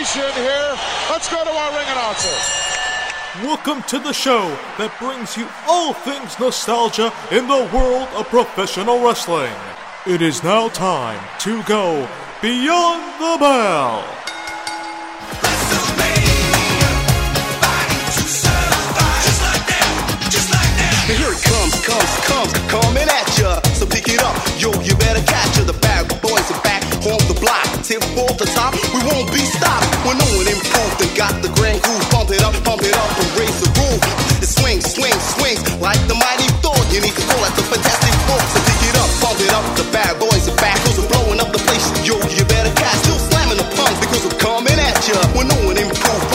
anticipation here. Let's go to our ring announcer. Welcome to the show that brings you all things nostalgia in the world of professional wrestling. It is now time to go beyond the bell. Here it comes, comes, comes, coming at ya. So pick it up, yo, you better catch ya. The bad boys are back on the block. The we won't be stopped. We're knowing improved and got the grand groove. Pump it up, pump it up, and raise the roof. It swings, swings, swings like the mighty Thor. You need to call it the fantastic four. So pick it up, pump it up. The bad boys are back, cause we're blowing up the place. Yo, you better catch. Still slamming the punks because we're coming at ya. We're knowing improved,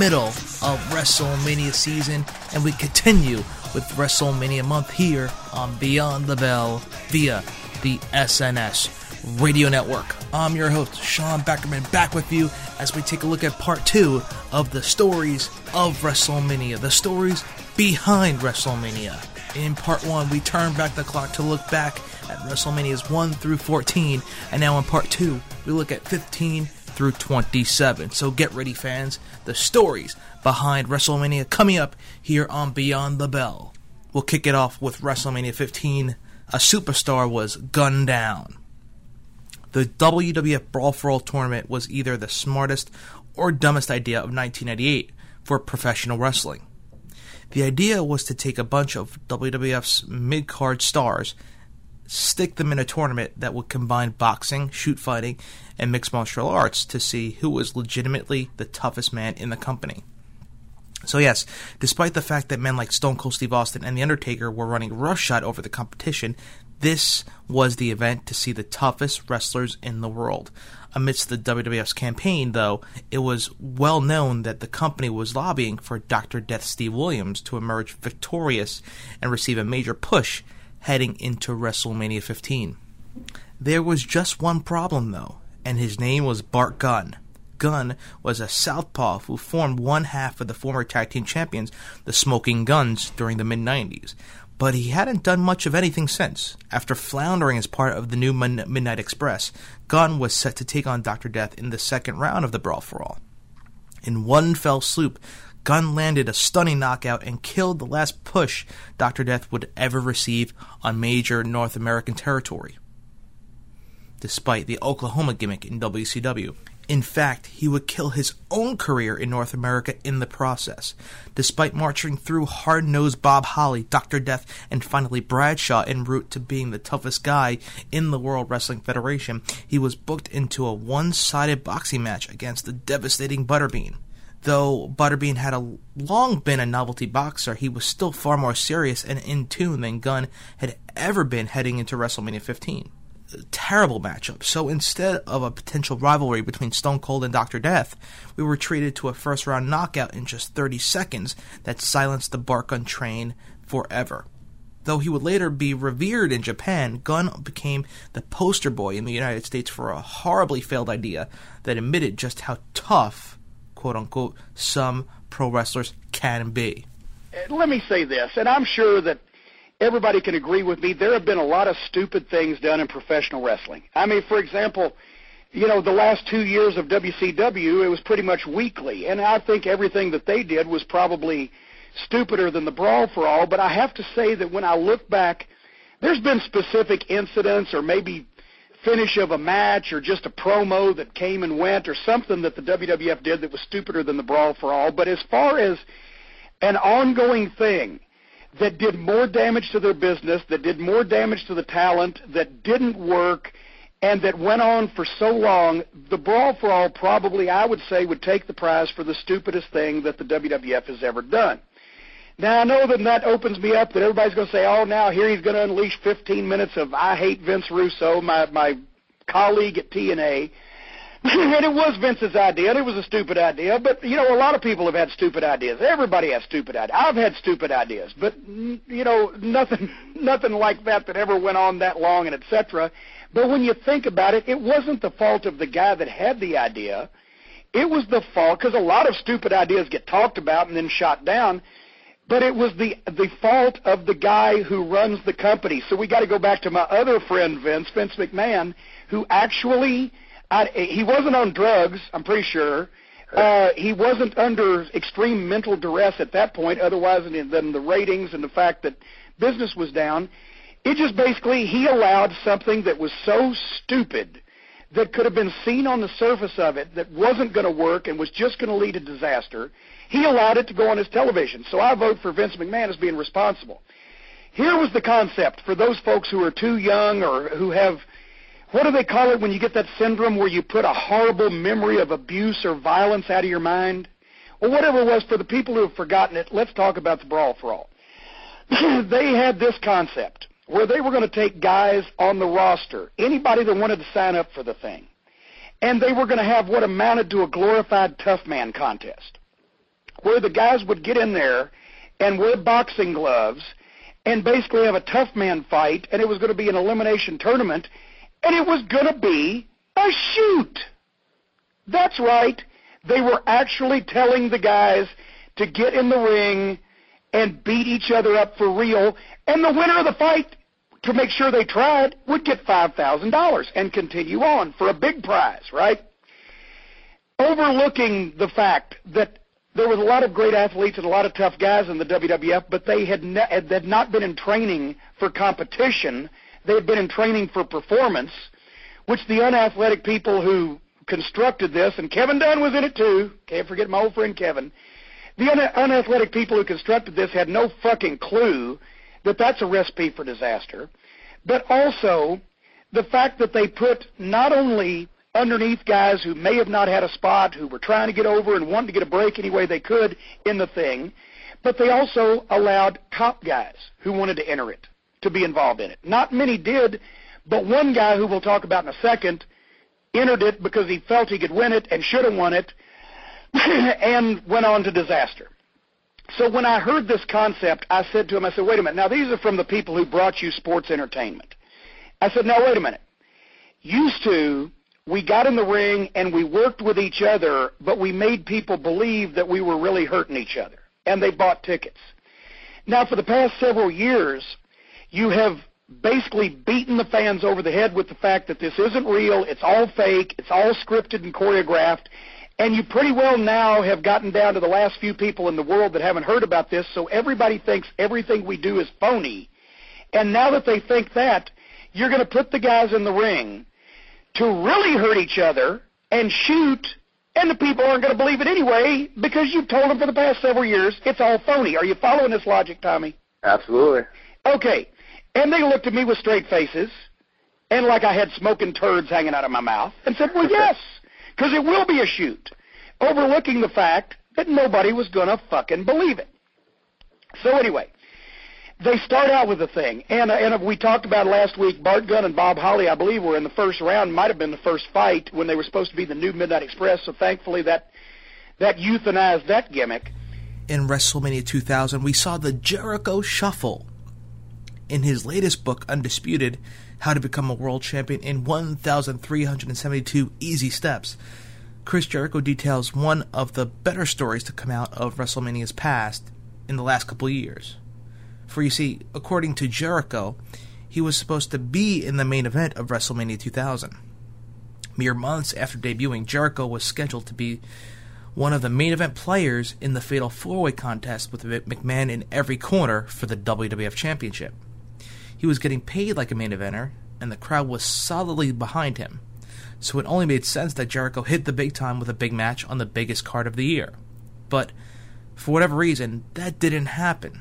middle of WrestleMania season, and we continue with WrestleMania month here on Beyond the Bell via the SNS Radio Network. I'm your host, Sean Beckerman, back with you as we take a look at part two of the stories of WrestleMania, the stories behind WrestleMania. In part one, we turn back the clock to look back at WrestleManias 1 through 14, and now in part two, we look at 15 through 27. So get ready, fans. The stories behind WrestleMania coming up here on Beyond the Bell. We'll kick it off with WrestleMania 15. A superstar was gunned down. The WWF Brawl for All tournament was either the smartest or dumbest idea of 1998 for professional wrestling. The idea was to take a bunch of WWF's mid card stars, stick them in a tournament that would combine boxing, shoot fighting, and mixed martial arts to see who was legitimately the toughest man in the company. So, yes, despite the fact that men like Stone Cold Steve Austin and The Undertaker were running roughshod over the competition, this was the event to see the toughest wrestlers in the world. Amidst the WWF's campaign, though, it was well known that the company was lobbying for Dr. Death Steve Williams to emerge victorious and receive a major push heading into WrestleMania 15. There was just one problem, though, and his name was Bart Gunn. Gunn was a southpaw who formed one half of the former tag team champions, the Smoking Guns, during the mid 90s. But he hadn't done much of anything since. After floundering as part of the new Min- Midnight Express, Gunn was set to take on Dr. Death in the second round of the Brawl for All. In one fell swoop, Gunn landed a stunning knockout and killed the last push Dr. Death would ever receive on major North American territory despite the Oklahoma gimmick in WCW. In fact, he would kill his own career in North America in the process. Despite marching through hard nosed Bob Holly, Dr. Death, and finally Bradshaw en route to being the toughest guy in the World Wrestling Federation, he was booked into a one sided boxing match against the devastating Butterbean. Though Butterbean had a long been a novelty boxer, he was still far more serious and in tune than Gunn had ever been heading into WrestleMania 15 terrible matchup. So instead of a potential rivalry between Stone Cold and Dr. Death, we were treated to a first round knockout in just 30 seconds that silenced the Bart Gunn train forever. Though he would later be revered in Japan, Gunn became the poster boy in the United States for a horribly failed idea that admitted just how tough, quote unquote, some pro wrestlers can be. Uh, let me say this, and I'm sure that everybody can agree with me. There have been a lot of stupid things done in professional wrestling. I mean, for example, you know, the last two years of WCW, it was pretty much weekly, and I think everything that they did was probably stupider than the Brawl for All. But I have to say that when I look back, there's been specific incidents or maybe finish of a match or just a promo that came and went or something that the WWF did that was stupider than the Brawl for All. But as far as an ongoing thing that did more damage to their business, that did more damage to the talent, that didn't work, and that went on for so long, the Brawl for All probably, I would say, would take the prize for the stupidest thing that the WWF has ever done. Now I know that that opens me up that everybody's going to say, "Oh, now here he's going to unleash 15 minutes of I hate Vince Russo, my my colleague at TNA." and it was Vince's idea, and it was a stupid idea. But you know, a lot of people have had stupid ideas. Everybody has stupid ideas. I've had stupid ideas, but you know, nothing, nothing like that that ever went on that long, and etc. But when you think about it, it wasn't the fault of the guy that had the idea. It was the fault because a lot of stupid ideas get talked about and then shot down. But it was the the fault of the guy who runs the company. So we got to go back to my other friend Vince, Vince McMahon, who actually I, he wasn't on drugs. I'm pretty sure. Uh, he wasn't under extreme mental duress at that point, otherwise than the ratings and the fact that business was down. It just basically he allowed something that was so stupid that could have been seen on the surface of it that wasn't going to work and was just going to lead to disaster. He allowed it to go on his television. So I vote for Vince McMahon as being responsible. Here was the concept for those folks who are too young or who have what do they call it when you get that syndrome where you put a horrible memory of abuse or violence out of your mind? Or whatever it was, for the people who have forgotten it, let's talk about the Brawl for All. they had this concept where they were going to take guys on the roster, anybody that wanted to sign up for the thing, and they were going to have what amounted to a glorified tough man contest, where the guys would get in there and wear boxing gloves and basically have a tough man fight, and it was going to be an elimination tournament, and it was going to be a shoot. That's right. They were actually telling the guys to get in the ring and beat each other up for real, and the winner of the fight, to make sure they tried, would get $5,000 and continue on for a big prize, right? Overlooking the fact that there was a lot of great athletes and a lot of tough guys in the WWF, but they had, ne- had not been in training for competition they had been in training for performance, which the unathletic people who constructed this, and Kevin Dunn was in it too. Can't forget my old friend Kevin. The un- unathletic people who constructed this had no fucking clue that that's a recipe for disaster. But also the fact that they put not only underneath guys who may have not had a spot, who were trying to get over and wanted to get a break any way they could in the thing, but they also allowed top guys who wanted to enter it to be involved in it. Not many did, but one guy who we'll talk about in a second entered it because he felt he could win it and should have won it and went on to disaster. So when I heard this concept, I said to him, I said, wait a minute. Now, these are from the people who brought you sports entertainment. I said, now, wait a minute. Used to, we got in the ring and we worked with each other, but we made people believe that we were really hurting each other, and they bought tickets. Now, for the past several years, you have basically beaten the fans over the head with the fact that this isn't real, it's all fake, it's all scripted and choreographed, and you pretty well now have gotten down to the last few people in the world that haven't heard about this, so everybody thinks everything we do is phony. And now that they think that, you're going to put the guys in the ring to really hurt each other and shoot, and the people aren't going to believe it anyway because you've told them for the past several years it's all phony. Are you following this logic, Tommy? Absolutely. Okay. And they looked at me with straight faces and like I had smoking turds hanging out of my mouth and said, well, yes, because it will be a shoot, overlooking the fact that nobody was going to fucking believe it. So anyway, they start out with a thing, and, uh, and we talked about last week, Bart Gunn and Bob Holly, I believe, were in the first round, might have been the first fight when they were supposed to be the new Midnight Express, so thankfully that, that euthanized that gimmick. In WrestleMania 2000, we saw the Jericho Shuffle in his latest book, Undisputed How to Become a World Champion in 1,372 Easy Steps, Chris Jericho details one of the better stories to come out of WrestleMania's past in the last couple years. For you see, according to Jericho, he was supposed to be in the main event of WrestleMania 2000. Mere months after debuting, Jericho was scheduled to be one of the main event players in the Fatal 4 Way contest with McMahon in every corner for the WWF Championship. He was getting paid like a main eventer, and the crowd was solidly behind him. So it only made sense that Jericho hit the big time with a big match on the biggest card of the year. But for whatever reason, that didn't happen.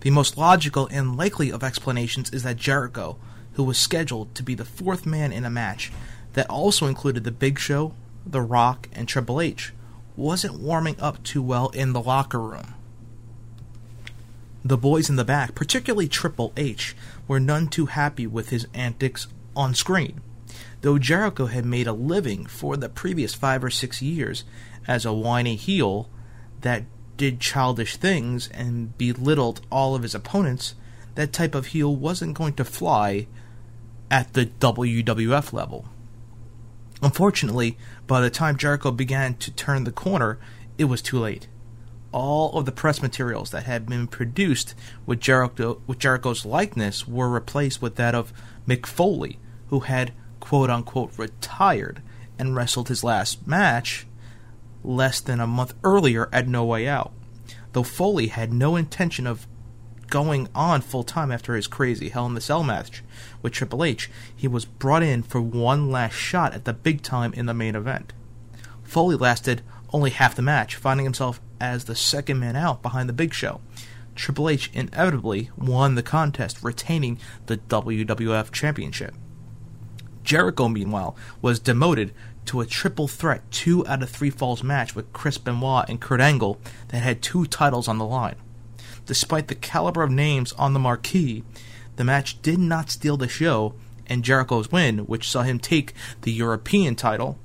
The most logical and likely of explanations is that Jericho, who was scheduled to be the fourth man in a match that also included The Big Show, The Rock, and Triple H, wasn't warming up too well in the locker room. The boys in the back, particularly Triple H, were none too happy with his antics on screen. Though Jericho had made a living for the previous five or six years as a whiny heel that did childish things and belittled all of his opponents, that type of heel wasn't going to fly at the WWF level. Unfortunately, by the time Jericho began to turn the corner, it was too late. All of the press materials that had been produced with, Jericho, with Jericho's likeness were replaced with that of Mick Foley, who had quote unquote retired and wrestled his last match less than a month earlier at No Way Out. Though Foley had no intention of going on full time after his crazy Hell in the Cell match with Triple H, he was brought in for one last shot at the big time in the main event. Foley lasted only half the match, finding himself as the second man out behind the Big Show. Triple H inevitably won the contest, retaining the WWF Championship. Jericho, meanwhile, was demoted to a triple threat two out of three falls match with Chris Benoit and Kurt Angle that had two titles on the line. Despite the caliber of names on the marquee, the match did not steal the show, and Jericho's win, which saw him take the European title,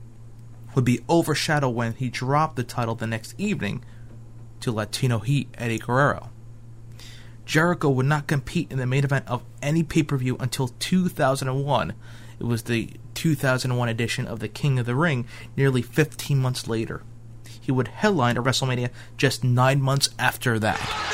would be overshadowed when he dropped the title the next evening to Latino Heat Eddie Guerrero. Jericho would not compete in the main event of any pay per view until 2001. It was the 2001 edition of the King of the Ring, nearly 15 months later. He would headline a WrestleMania just nine months after that.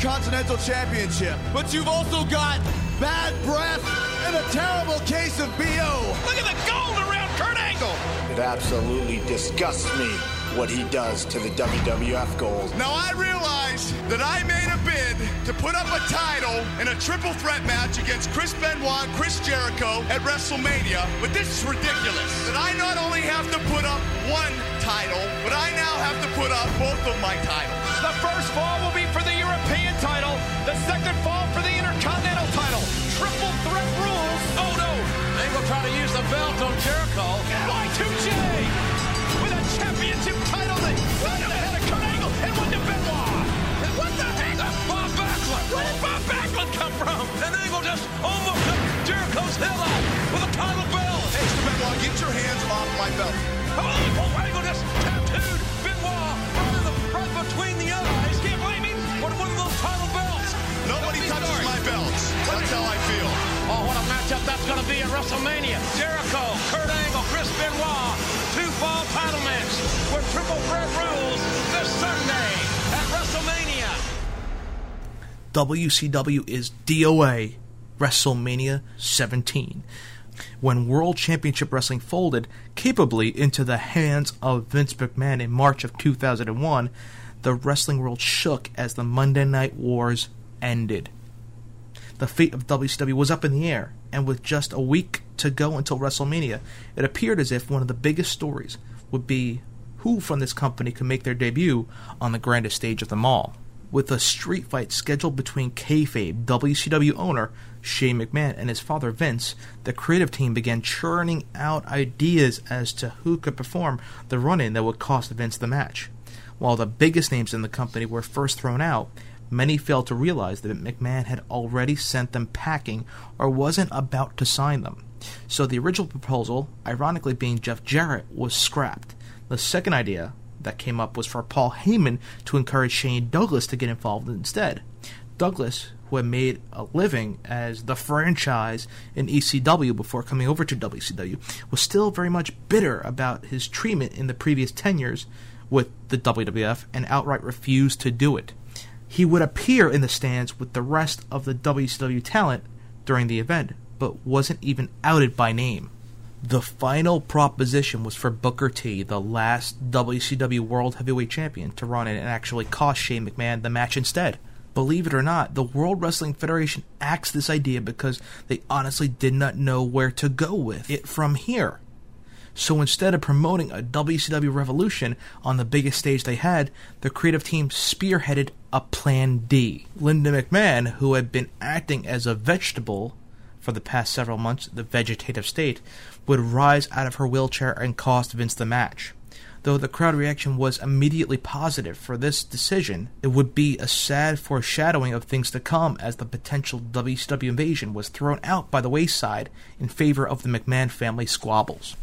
Got the Intercontinental Championship, but you've also got bad breath and a terrible case of BO. Look at the gold around Kurt Angle. It absolutely disgusts me what he does to the WWF gold. Now I realize that I made a bid to put up a title in a triple threat match against Chris Benoit Chris Jericho at WrestleMania, but this is ridiculous. That I not only have to put up one title, but I now have to put up both of my titles. The first fall will be for the European title, the second fall for the Intercontinental title. Triple threat rules. Oh no! Angle try to use the belt on Jericho. Y2J with a championship title that right ahead of Kurt Angle and won to Benoit. And what the heck? That's Bob Backlund. Where did Bob Backlund come from? And Angle just almost cut Jericho's head off with a title belt. Hey, Mr. Benoit, get your hands off my belt. Oh, Angle just tattooed Benoit right, in the, right between the eyes. Belts. That's how I feel. Oh, what a matchup that's going to be at WrestleMania. Jericho, Kurt Angle, Chris Benoit. Two fall title match with triple threat rules this Sunday at WrestleMania. WCW is DOA WrestleMania 17. When World Championship Wrestling folded capably into the hands of Vince McMahon in March of 2001, the wrestling world shook as the Monday Night Wars ended. The fate of WCW was up in the air, and with just a week to go until WrestleMania, it appeared as if one of the biggest stories would be who from this company could make their debut on the grandest stage of them all. With a street fight scheduled between kayfabe WCW owner Shane McMahon and his father Vince, the creative team began churning out ideas as to who could perform the run-in that would cost Vince the match. While the biggest names in the company were first thrown out, many failed to realize that McMahon had already sent them packing or wasn't about to sign them. So the original proposal, ironically being Jeff Jarrett, was scrapped. The second idea that came up was for Paul Heyman to encourage Shane Douglas to get involved instead. Douglas, who had made a living as the franchise in ECW before coming over to WCW, was still very much bitter about his treatment in the previous 10 years with the WWF and outright refused to do it. He would appear in the stands with the rest of the WCW talent during the event, but wasn't even outed by name. The final proposition was for Booker T, the last WCW World Heavyweight Champion, to run in and actually cost Shane McMahon the match instead. Believe it or not, the World Wrestling Federation axed this idea because they honestly did not know where to go with it from here. So instead of promoting a WCW revolution on the biggest stage they had, the creative team spearheaded a Plan D. Linda McMahon, who had been acting as a vegetable for the past several months, the vegetative state, would rise out of her wheelchair and cost Vince the match. Though the crowd reaction was immediately positive for this decision, it would be a sad foreshadowing of things to come as the potential WCW invasion was thrown out by the wayside in favor of the McMahon family squabbles.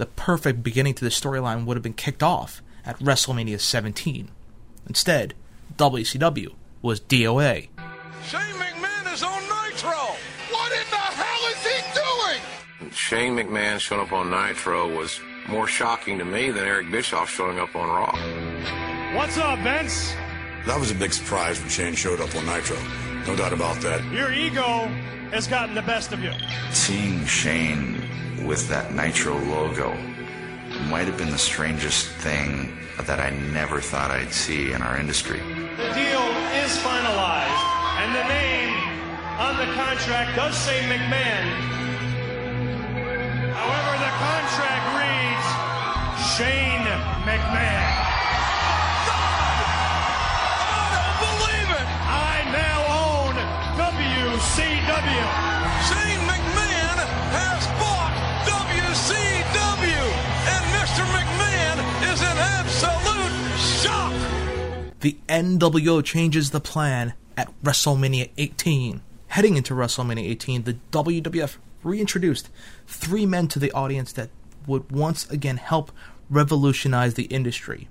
The perfect beginning to the storyline would have been kicked off at WrestleMania 17. Instead, WCW was DOA. Shane McMahon is on Nitro. What in the hell is he doing? Shane McMahon showing up on Nitro was more shocking to me than Eric Bischoff showing up on Raw. What's up, Vince? That was a big surprise when Shane showed up on Nitro. No doubt about that. Your ego has gotten the best of you. Seeing Shane with that Nitro logo might have been the strangest thing that I never thought I'd see in our industry. The deal is finalized, and the name on the contract does say McMahon. However, the contract reads Shane McMahon. The NWO changes the plan at WrestleMania 18. Heading into WrestleMania 18, the WWF reintroduced three men to the audience that would once again help revolutionize the industry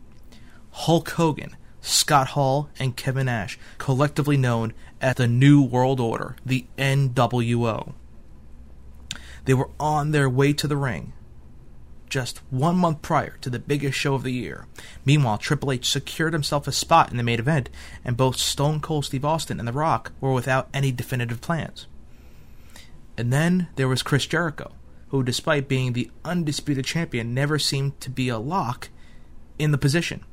Hulk Hogan, Scott Hall, and Kevin Nash, collectively known as the New World Order, the NWO. They were on their way to the ring just one month prior to the biggest show of the year. Meanwhile, Triple H secured himself a spot in the main event, and both Stone Cold Steve Austin and The Rock were without any definitive plans. And then there was Chris Jericho, who, despite being the undisputed champion, never seemed to be a lock in the position.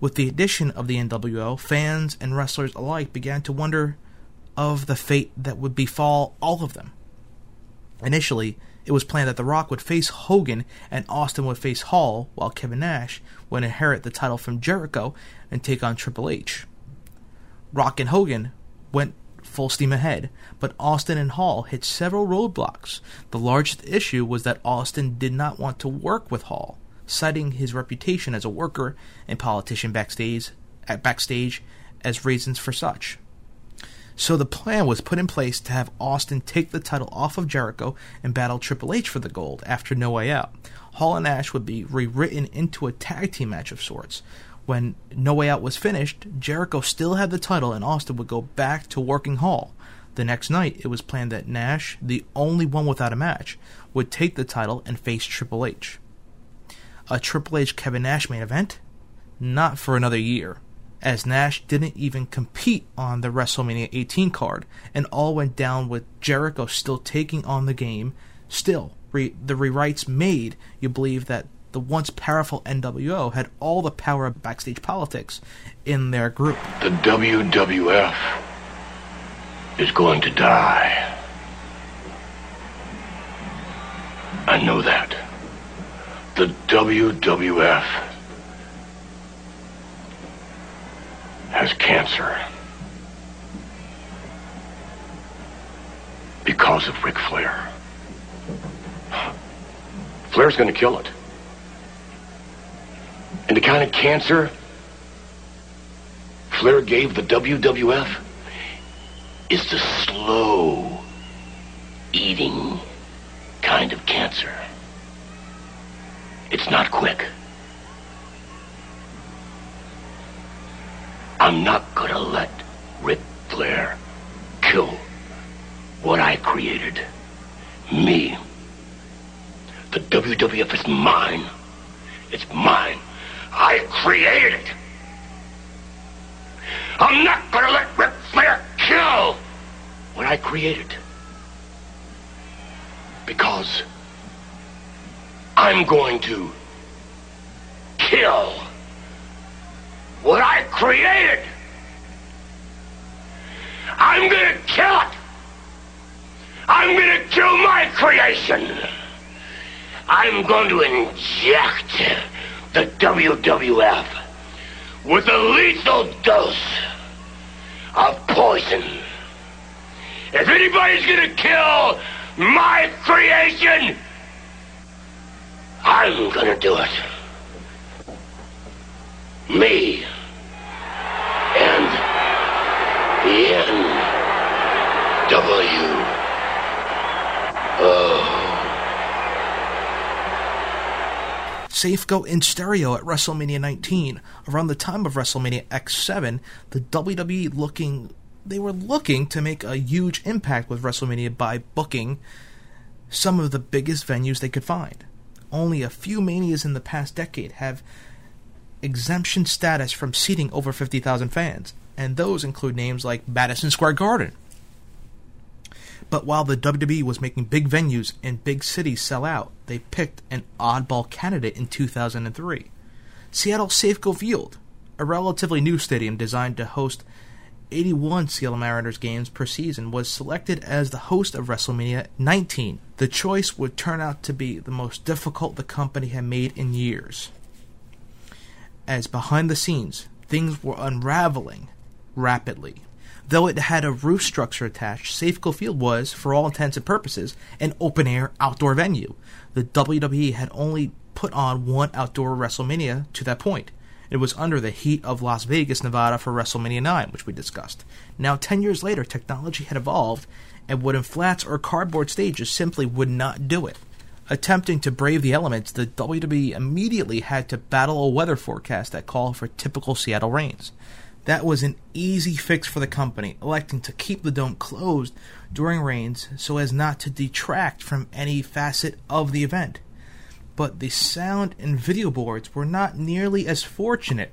With the addition of the NWO, fans and wrestlers alike began to wonder of the fate that would befall all of them. Initially, it was planned that The Rock would face Hogan and Austin would face Hall, while Kevin Nash would inherit the title from Jericho and take on Triple H. Rock and Hogan went full steam ahead, but Austin and Hall hit several roadblocks. The largest issue was that Austin did not want to work with Hall, citing his reputation as a worker and politician backstage, at backstage as reasons for such. So the plan was put in place to have Austin take the title off of Jericho and battle Triple H for the gold after No Way Out. Hall and Nash would be rewritten into a tag team match of sorts. When No Way Out was finished, Jericho still had the title and Austin would go back to working Hall. The next night, it was planned that Nash, the only one without a match, would take the title and face Triple H. A Triple H Kevin Nash main event? Not for another year as Nash didn't even compete on the WrestleMania 18 card, and all went down with Jericho still taking on the game. Still, re- the rewrites made you believe that the once powerful NWO had all the power of backstage politics in their group. The WWF is going to die. I know that. The WWF has cancer. Because of Ric Flair. Flair's gonna kill it. And the kind of cancer Flair gave the WWF is the slow eating kind of cancer. It's not quick. I'm not gonna let Ric Flair kill what I created. Me. The WWF is mine. It's mine. I created it. I'm not gonna let Ric Flair kill what I created. Because I'm going to kill what I created. I'm gonna kill it. I'm gonna kill my creation. I'm going to inject the WWF with a lethal dose of poison. If anybody's gonna kill my creation, I'm gonna do it. me Oh. Safeco in stereo at WrestleMania 19. Around the time of WrestleMania X7, the WWE looking they were looking to make a huge impact with WrestleMania by booking some of the biggest venues they could find. Only a few manias in the past decade have exemption status from seating over 50,000 fans, and those include names like Madison Square Garden. But while the WWE was making big venues and big cities sell out, they picked an oddball candidate in 2003. Seattle Safeco Field, a relatively new stadium designed to host 81 Seattle Mariners games per season, was selected as the host of WrestleMania 19. The choice would turn out to be the most difficult the company had made in years. As behind the scenes, things were unraveling rapidly. Though it had a roof structure attached, Safeco Field was, for all intents and purposes, an open air outdoor venue. The WWE had only put on one outdoor WrestleMania to that point. It was under the heat of Las Vegas, Nevada for WrestleMania 9, which we discussed. Now, 10 years later, technology had evolved, and wooden flats or cardboard stages simply would not do it. Attempting to brave the elements, the WWE immediately had to battle a weather forecast that called for typical Seattle rains. That was an easy fix for the company, electing to keep the dome closed during rains so as not to detract from any facet of the event but the sound and video boards were not nearly as fortunate,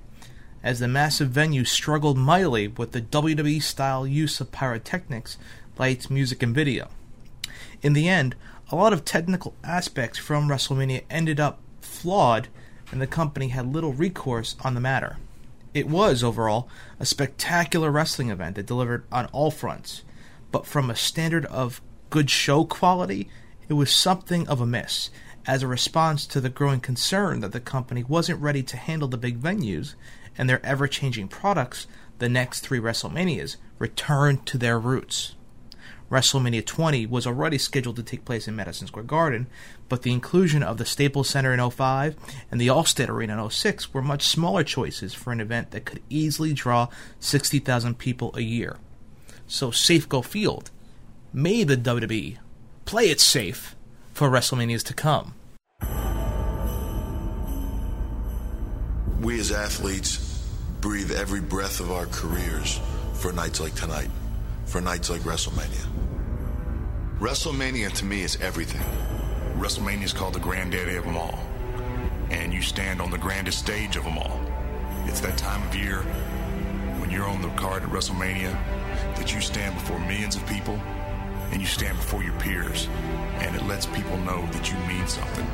as the massive venue struggled mightily with the WWE style use of pyrotechnics, lights, music, and video. In the end, a lot of technical aspects from WrestleMania ended up flawed, and the company had little recourse on the matter. It was, overall, a spectacular wrestling event that delivered on all fronts, but from a standard of good show quality, it was something of a miss, as a response to the growing concern that the company wasn't ready to handle the big venues and their ever changing products, the next three WrestleManias returned to their roots. WrestleMania 20 was already scheduled to take place in Madison Square Garden, but the inclusion of the Staples Center in 05 and the Allstate Arena in 06 were much smaller choices for an event that could easily draw 60,000 people a year. So Safeco Field made the WWE play it safe for WrestleManias to come. We as athletes breathe every breath of our careers for nights like tonight, for nights like WrestleMania. WrestleMania to me is everything. WrestleMania is called the granddaddy of them all. And you stand on the grandest stage of them all. It's that time of year when you're on the card at WrestleMania that you stand before millions of people and you stand before your peers. And it lets people know that you mean something.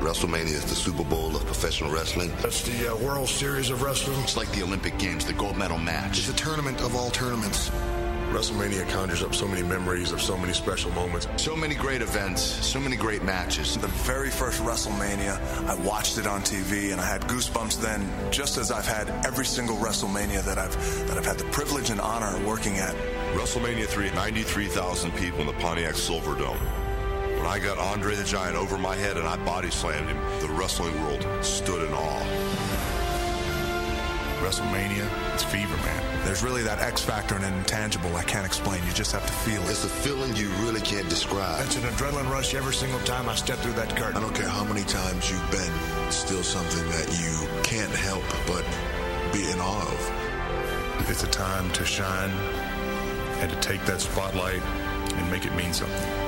WrestleMania is the Super Bowl of professional wrestling. That's the uh, World Series of Wrestling. It's like the Olympic Games, the gold medal match. It's a tournament of all tournaments. WrestleMania conjures up so many memories of so many special moments. So many great events, so many great matches. The very first WrestleMania, I watched it on TV and I had goosebumps then, just as I've had every single WrestleMania that I've that I've had the privilege and honor of working at. WrestleMania 3, 93,000 people in the Pontiac Silverdome. When I got Andre the Giant over my head and I body slammed him, the wrestling world stood in awe. WrestleMania, it's fever, man. There's really that X factor and an intangible I can't explain. You just have to feel it. It's a feeling you really can't describe. It's an adrenaline rush every single time I step through that curtain. I don't care how many times you've been, it's still something that you can't help but be in awe of. It's a time to shine and to take that spotlight and make it mean something.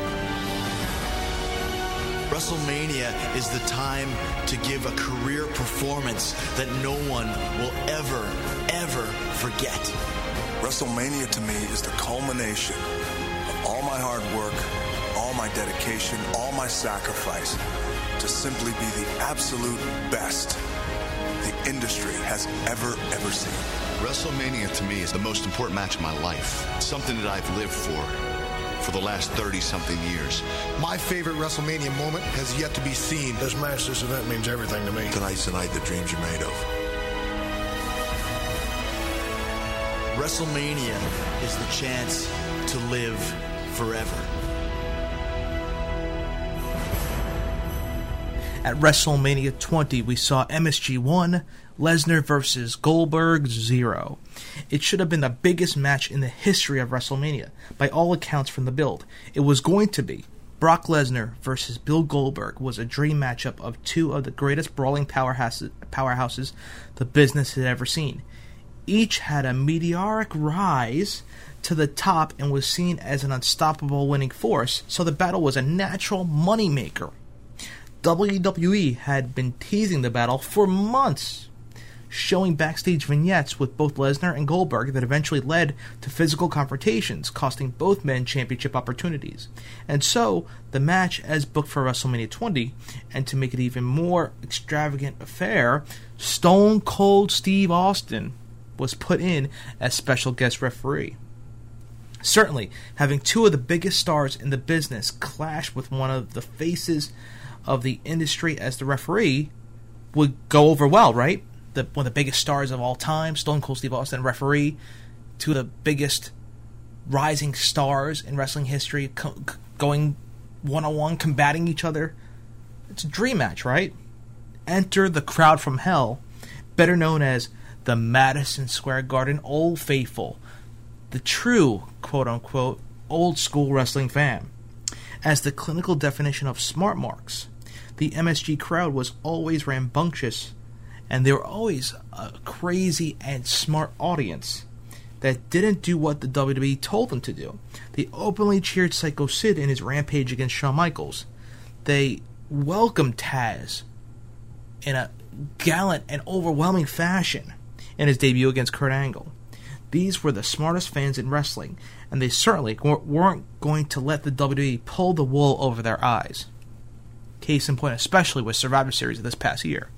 WrestleMania is the time to give a career performance that no one will ever, ever forget. WrestleMania to me is the culmination of all my hard work, all my dedication, all my sacrifice to simply be the absolute best the industry has ever, ever seen. WrestleMania to me is the most important match of my life. It's something that I've lived for for the last 30 something years. My favorite WrestleMania moment has yet to be seen. This match, this event means everything to me. Tonight's the night the dreams are made of. WrestleMania is the chance to live forever. At WrestleMania 20, we saw MSG 1, Lesnar versus Goldberg 0. It should have been the biggest match in the history of WrestleMania, by all accounts from the build. It was going to be. Brock Lesnar versus Bill Goldberg was a dream matchup of two of the greatest brawling powerhouses, powerhouses the business had ever seen. Each had a meteoric rise to the top and was seen as an unstoppable winning force, so the battle was a natural moneymaker. WWE had been teasing the battle for months, showing backstage vignettes with both Lesnar and Goldberg that eventually led to physical confrontations, costing both men championship opportunities. And so, the match as booked for WrestleMania 20, and to make it even more extravagant affair, Stone Cold Steve Austin was put in as special guest referee. Certainly, having two of the biggest stars in the business clash with one of the faces of the industry as the referee would go over well, right? The, one of the biggest stars of all time, Stone Cold Steve Austin, referee, two of the biggest rising stars in wrestling history, co- going one on one, combating each other. It's a dream match, right? Enter the crowd from hell, better known as the Madison Square Garden Old Faithful, the true, quote unquote, old school wrestling fan. As the clinical definition of smart marks, the MSG crowd was always rambunctious, and they were always a crazy and smart audience that didn't do what the WWE told them to do. They openly cheered Psycho Sid in his rampage against Shawn Michaels. They welcomed Taz in a gallant and overwhelming fashion in his debut against Kurt Angle. These were the smartest fans in wrestling, and they certainly weren't going to let the WWE pull the wool over their eyes. Case in point, especially with Survivor Series this past year.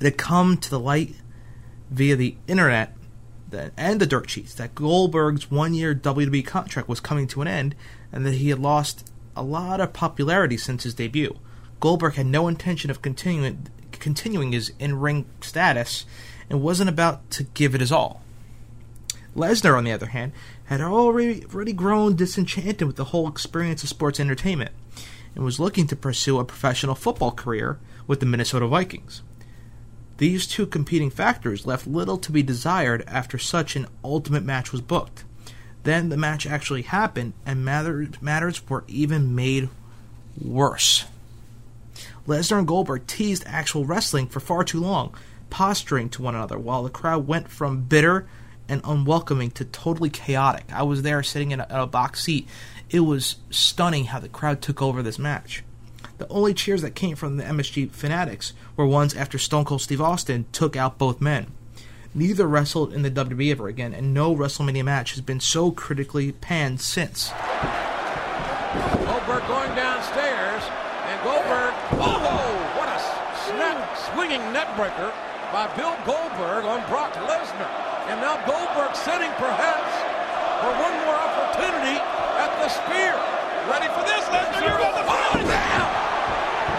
It had come to the light via the internet and the dirt sheets that Goldberg's one year WWE contract was coming to an end and that he had lost a lot of popularity since his debut. Goldberg had no intention of continuing, continuing his in ring status and wasn't about to give it his all. Lesnar, on the other hand, had already, already grown disenchanted with the whole experience of sports entertainment and was looking to pursue a professional football career with the Minnesota Vikings. These two competing factors left little to be desired after such an ultimate match was booked. Then the match actually happened, and matters were even made worse. Lesnar and Goldberg teased actual wrestling for far too long, posturing to one another while the crowd went from bitter and unwelcoming to totally chaotic. I was there sitting in a, in a box seat. It was stunning how the crowd took over this match. The only cheers that came from the MSG fanatics were ones after Stone Cold Steve Austin took out both men. Neither wrestled in the WWE ever again, and no WrestleMania match has been so critically panned since. Goldberg going downstairs, and Goldberg, oh, what a snap, swinging neckbreaker by Bill Goldberg on Brock Lesnar. And now Goldberg setting perhaps for one more opportunity at the spear. Ready for this, Lesnar? You're about to oh, down!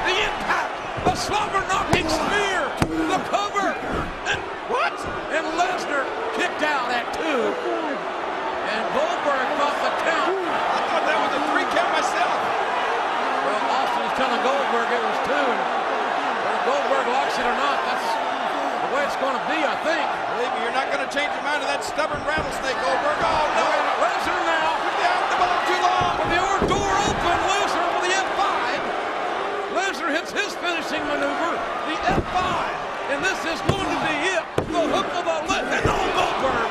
The impact, the slobber knocking spear, the cover, and what? And Lesnar kicked out at two. And Goldberg thought the count. I thought that was a three count myself. Well, Austin is telling Goldberg it was two. And whether Goldberg likes it or not, that's the way it's going to be, I think. Believe me, you're not going to change your mind of that stubborn rattlesnake, Goldberg. Oh, no. Lesnar now. Finishing maneuver, the F5. And this is going to be it. The hook of the left. And oh, Goldberg.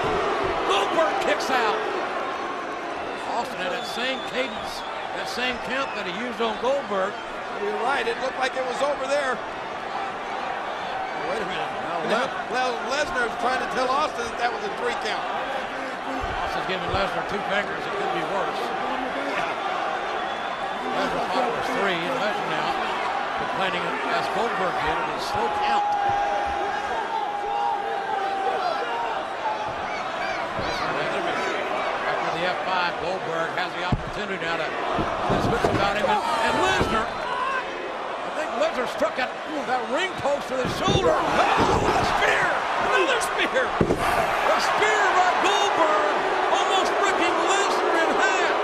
Goldberg kicks out. Austin had that same cadence, that same count that he used on Goldberg. You're right. It looked like it was over there. Wait a minute. Now, Lesnar is trying to tell Austin that that was a three count. Austin's giving Lesnar two fingers. It could be worse. Lesnar thought it was three, and Lesnar now complaining as Goldberg did it is slow count. After the F5, Goldberg has the opportunity now to switch about him, and, and Lesnar I think Lesnar struck at that ring post with his shoulder. Oh, a spear! Another spear! A spear by Goldberg, almost breaking Lesnar in half.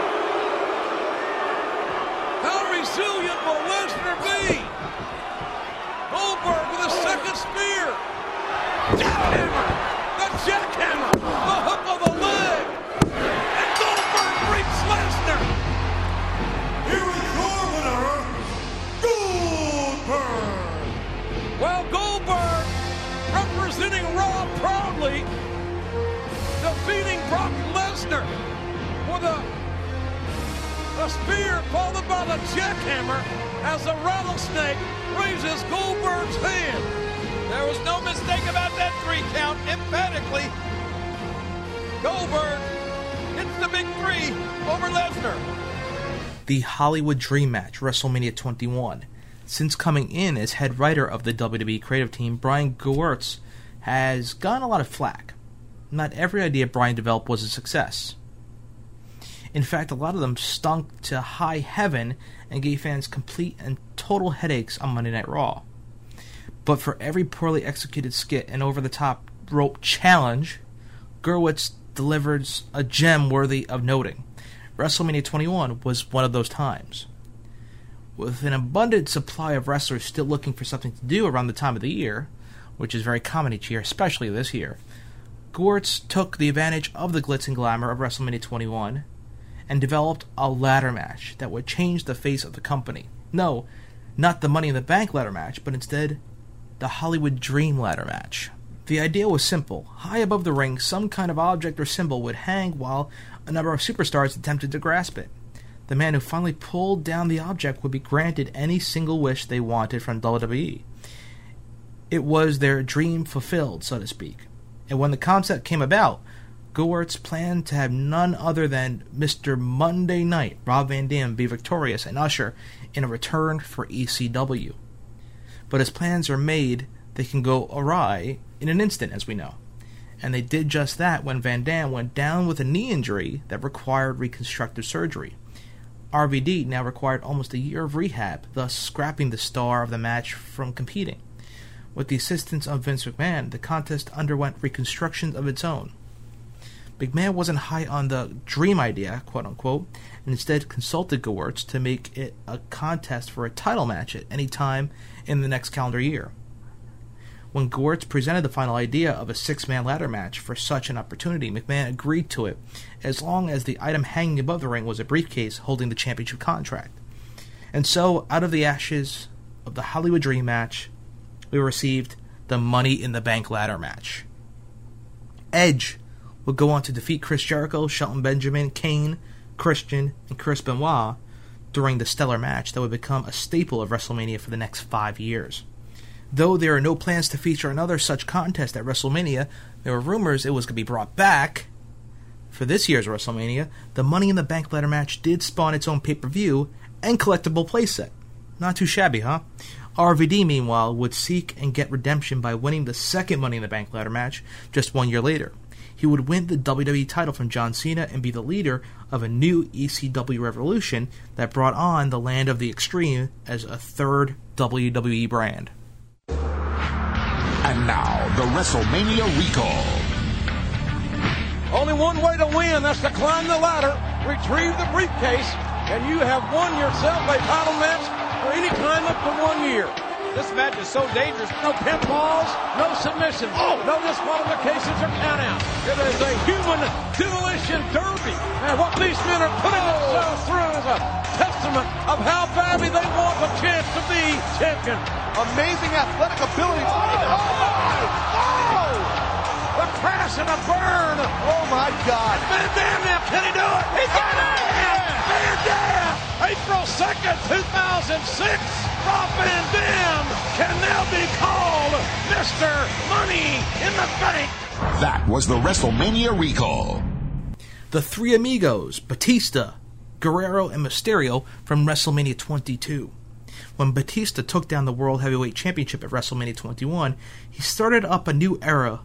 He resilient will Lesnar Hollywood Dream Match, WrestleMania 21. Since coming in as head writer of the WWE creative team, Brian Gewirtz has gotten a lot of flack. Not every idea Brian developed was a success. In fact, a lot of them stunk to high heaven and gave fans complete and total headaches on Monday Night Raw. But for every poorly executed skit and over the top rope challenge, Gewirtz delivers a gem worthy of noting. WrestleMania 21 was one of those times. With an abundant supply of wrestlers still looking for something to do around the time of the year, which is very common each year, especially this year, Gewirtz took the advantage of the glitz and glamour of WrestleMania 21 and developed a ladder match that would change the face of the company. No, not the Money in the Bank ladder match, but instead the Hollywood Dream ladder match. The idea was simple. High above the ring, some kind of object or symbol would hang while a number of superstars attempted to grasp it. The man who finally pulled down the object would be granted any single wish they wanted from WWE. It was their dream fulfilled, so to speak. And when the concept came about, Gewirtz planned to have none other than Mr. Monday Night, Rob Van Dam, be victorious and usher in a return for ECW. But as plans are made, they can go awry in an instant, as we know. And they did just that when Van Dam went down with a knee injury that required reconstructive surgery. RVD now required almost a year of rehab, thus scrapping the star of the match from competing. With the assistance of Vince McMahon, the contest underwent reconstructions of its own. McMahon wasn't high on the dream idea, quote unquote, and instead consulted Gewirtz to make it a contest for a title match at any time in the next calendar year. When Gewirtz presented the final idea of a six man ladder match for such an opportunity, McMahon agreed to it, as long as the item hanging above the ring was a briefcase holding the championship contract. And so, out of the ashes of the Hollywood Dream match, we received the Money in the Bank ladder match. Edge would go on to defeat Chris Jericho, Shelton Benjamin, Kane, Christian, and Chris Benoit during the stellar match that would become a staple of WrestleMania for the next five years. Though there are no plans to feature another such contest at WrestleMania, there were rumors it was going to be brought back. For this year's WrestleMania, the Money in the Bank ladder match did spawn its own pay per view and collectible playset. Not too shabby, huh? RVD, meanwhile, would seek and get redemption by winning the second Money in the Bank ladder match just one year later. He would win the WWE title from John Cena and be the leader of a new ECW revolution that brought on the Land of the Extreme as a third WWE brand. And now, the WrestleMania recall. Only one way to win, that's to climb the ladder, retrieve the briefcase, and you have won yourself a title match for any time up to one year. This match is so dangerous. No pinfalls, no submissions, oh. no disqualifications or countouts. It is a human demolition derby. And what these men are putting oh. themselves through is a testament of how badly they want the chance to be champion. Amazing athletic ability. Oh, oh, oh. The crash and the burn. Oh my God. Van Dam now, can he do it? He got it! Van Dam! April 2nd, 2006. Rob Van Dam can now be called Mr. Money in the Bank. That was the WrestleMania recall. The three amigos, Batista, Guerrero, and Mysterio from WrestleMania 22. When Batista took down the World Heavyweight Championship at WrestleMania 21, he started up a new era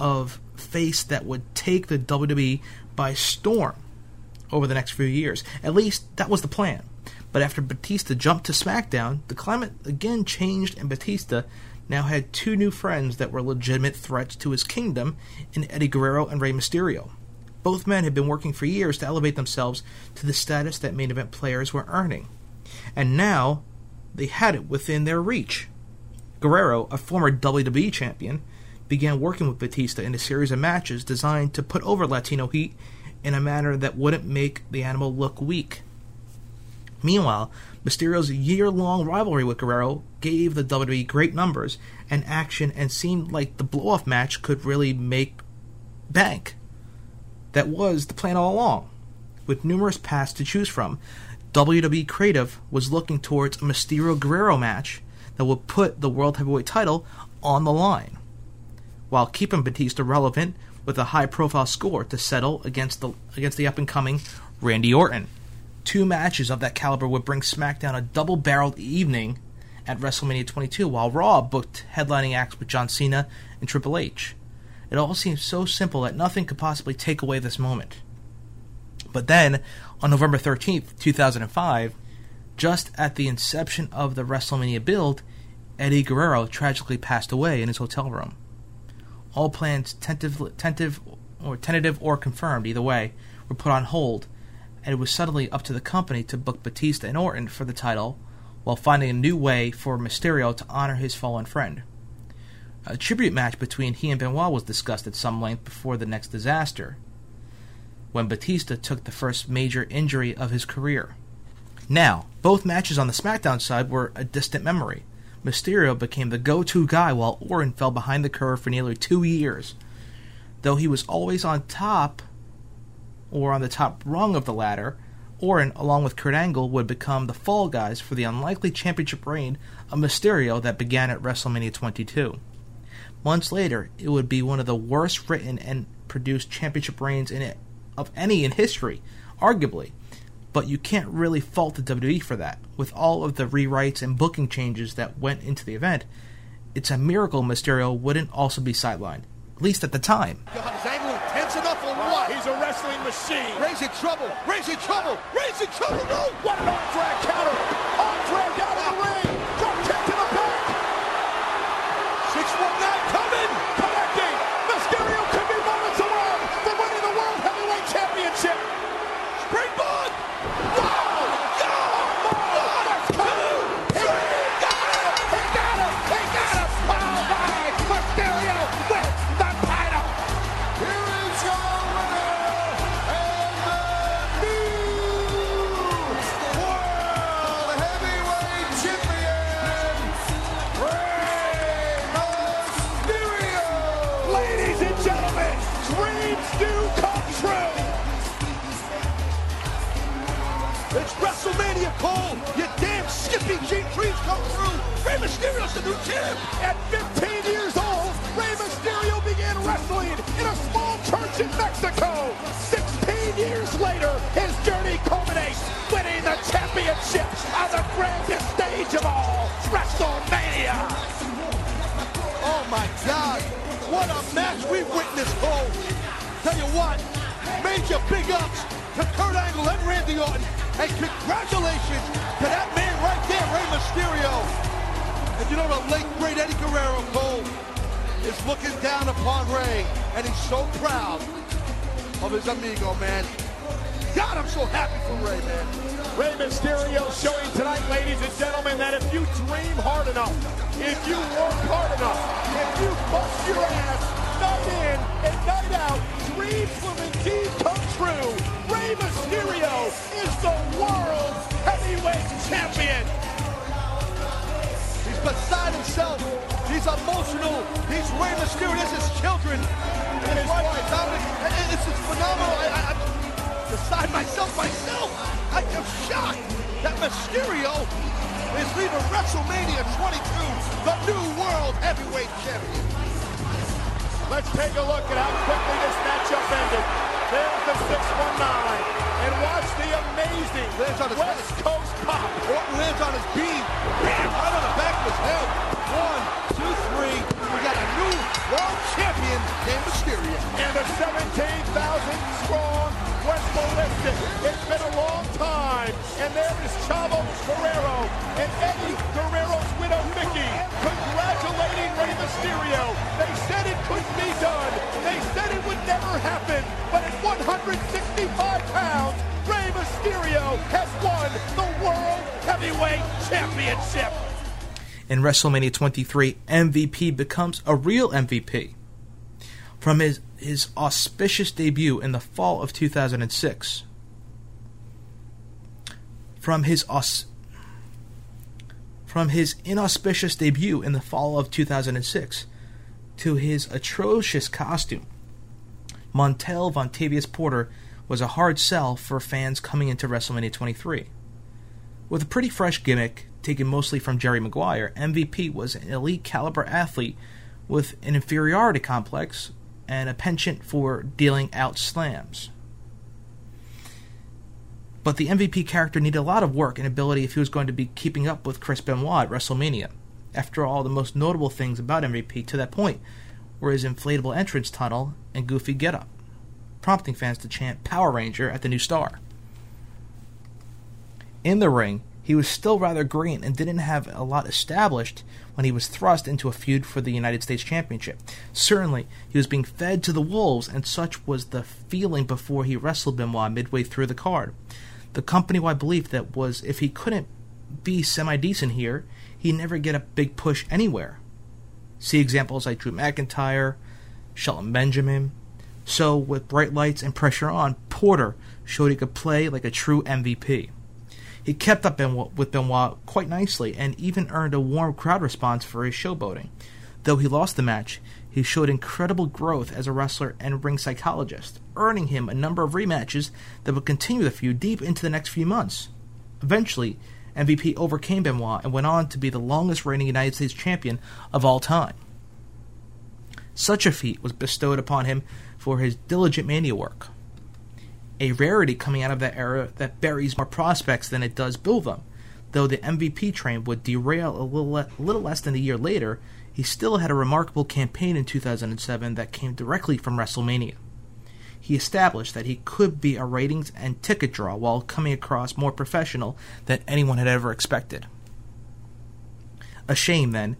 of face that would take the WWE by storm over the next few years. At least that was the plan. But after Batista jumped to SmackDown, the climate again changed, and Batista now had two new friends that were legitimate threats to his kingdom in Eddie Guerrero and Rey Mysterio. Both men had been working for years to elevate themselves to the status that main event players were earning. And now they had it within their reach. Guerrero, a former WWE champion, began working with Batista in a series of matches designed to put over Latino Heat in a manner that wouldn't make the animal look weak. Meanwhile, Mysterio's year long rivalry with Guerrero gave the WWE great numbers and action and seemed like the blow off match could really make bank. That was the plan all along. With numerous paths to choose from, WWE Creative was looking towards a Mysterio Guerrero match that would put the World Heavyweight title on the line, while keeping Batista relevant with a high profile score to settle against the against the up and coming Randy Orton. Two matches of that caliber would bring SmackDown a double barreled evening at WrestleMania 22, while Raw booked headlining acts with John Cena and Triple H. It all seemed so simple that nothing could possibly take away this moment. But then, on November 13th, 2005, just at the inception of the WrestleMania build, Eddie Guerrero tragically passed away in his hotel room. All plans, tentative, tentative, or tentative or confirmed, either way, were put on hold, and it was suddenly up to the company to book Batista and Orton for the title, while finding a new way for Mysterio to honor his fallen friend. A tribute match between he and Benoit was discussed at some length before the next disaster, when Batista took the first major injury of his career. Now, both matches on the SmackDown side were a distant memory. Mysterio became the go to guy while Orton fell behind the curve for nearly two years. Though he was always on top, or on the top rung of the ladder, Orton, along with Kurt Angle, would become the fall guys for the unlikely championship reign of Mysterio that began at WrestleMania 22. Months later, it would be one of the worst written and produced championship reigns in it, of any in history, arguably. But you can't really fault the WWE for that. With all of the rewrites and booking changes that went into the event, it's a miracle Mysterio wouldn't also be sidelined, at least at the time. God, is Angle intense enough or what? He's a wrestling machine. Raising trouble, raising trouble, raising trouble. No! What an arm drag counter. Arm Mysterio's the new champ. At 15 years old, Rey Mysterio began wrestling in a small church in Mexico. 16 years later, his journey culminates winning the championship on the grandest stage of all, WrestleMania. Oh my God, what a match we've witnessed, Cole. Tell you what, major big ups to Kurt Angle and Randy Orton, and congratulations to that man right there, Rey Mysterio. Know the late great Eddie Guerrero, Cole, is looking down upon Rey, and he's so proud of his amigo, man. God, I'm so happy for Rey, man. Rey Mysterio showing tonight, ladies and gentlemen, that if you dream hard enough, if you work hard enough, if you bust your ass, night in and night out, dreams will indeed come true. Rey Mysterio is the world heavyweight champion. Beside himself. He's emotional. He's Rey Mysterio. This is children. And his wife, Dominic. and It's phenomenal. I, I'm beside myself, myself. I am shocked that Mysterio is leaving WrestleMania 22 the new world heavyweight champion. Let's take a look at how quickly this matchup ended. There's the 619. And watch the amazing Lands on his West Coast pop. Orton oh, lands on his beam. Bam! Right on the back of his head. One, two, three. We got a new world champion named Mysterio. And the 17,000 strong West Ballistic. It's been a long time. And there is Chavo Guerrero and Eddie Guerrero's widow, Vickie, congratulating Rey Mysterio. They said it couldn't be done. They said it would never happen. But at 165 pounds, Rey Mysterio has won the World Heavyweight Championship. In WrestleMania 23, MVP becomes a real MVP. From his, his auspicious debut in the fall of 2006, from his aus- from his inauspicious debut in the fall of 2006 to his atrocious costume, Montel Vontavious Porter was a hard sell for fans coming into WrestleMania 23. With a pretty fresh gimmick, taken mostly from Jerry Maguire, MVP was an elite caliber athlete with an inferiority complex and a penchant for dealing out slams. But the MVP character needed a lot of work and ability if he was going to be keeping up with Chris Benoit at WrestleMania. After all, the most notable things about MVP to that point were his inflatable entrance tunnel and goofy getup, prompting fans to chant Power Ranger at the new star. In the ring, he was still rather green and didn't have a lot established when he was thrust into a feud for the United States Championship. Certainly, he was being fed to the wolves, and such was the feeling before he wrestled Benoit midway through the card. The company wide belief that was if he couldn't be semi decent here, he'd never get a big push anywhere. See examples like Drew McIntyre, Shelton Benjamin. So, with bright lights and pressure on, Porter showed he could play like a true MVP. He kept up with Benoit quite nicely and even earned a warm crowd response for his showboating. Though he lost the match, he showed incredible growth as a wrestler and ring psychologist, earning him a number of rematches that would continue the feud deep into the next few months. Eventually, MVP overcame Benoit and went on to be the longest reigning United States champion of all time. Such a feat was bestowed upon him for his diligent mania work a rarity coming out of that era that buries more prospects than it does build them. Though the MVP train would derail a little, le- little less than a year later, he still had a remarkable campaign in 2007 that came directly from WrestleMania. He established that he could be a ratings and ticket draw while coming across more professional than anyone had ever expected. A shame, then,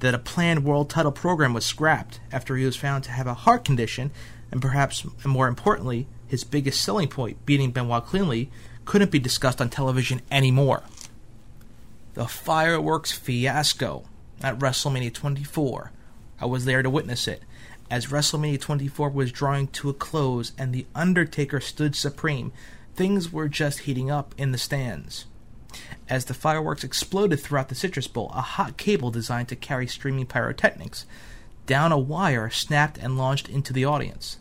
that a planned world title program was scrapped after he was found to have a heart condition and perhaps more importantly, his biggest selling point, beating Benoit cleanly, couldn't be discussed on television anymore. The fireworks fiasco at WrestleMania 24. I was there to witness it. As WrestleMania 24 was drawing to a close and The Undertaker stood supreme, things were just heating up in the stands. As the fireworks exploded throughout the Citrus Bowl, a hot cable designed to carry streaming pyrotechnics down a wire snapped and launched into the audience.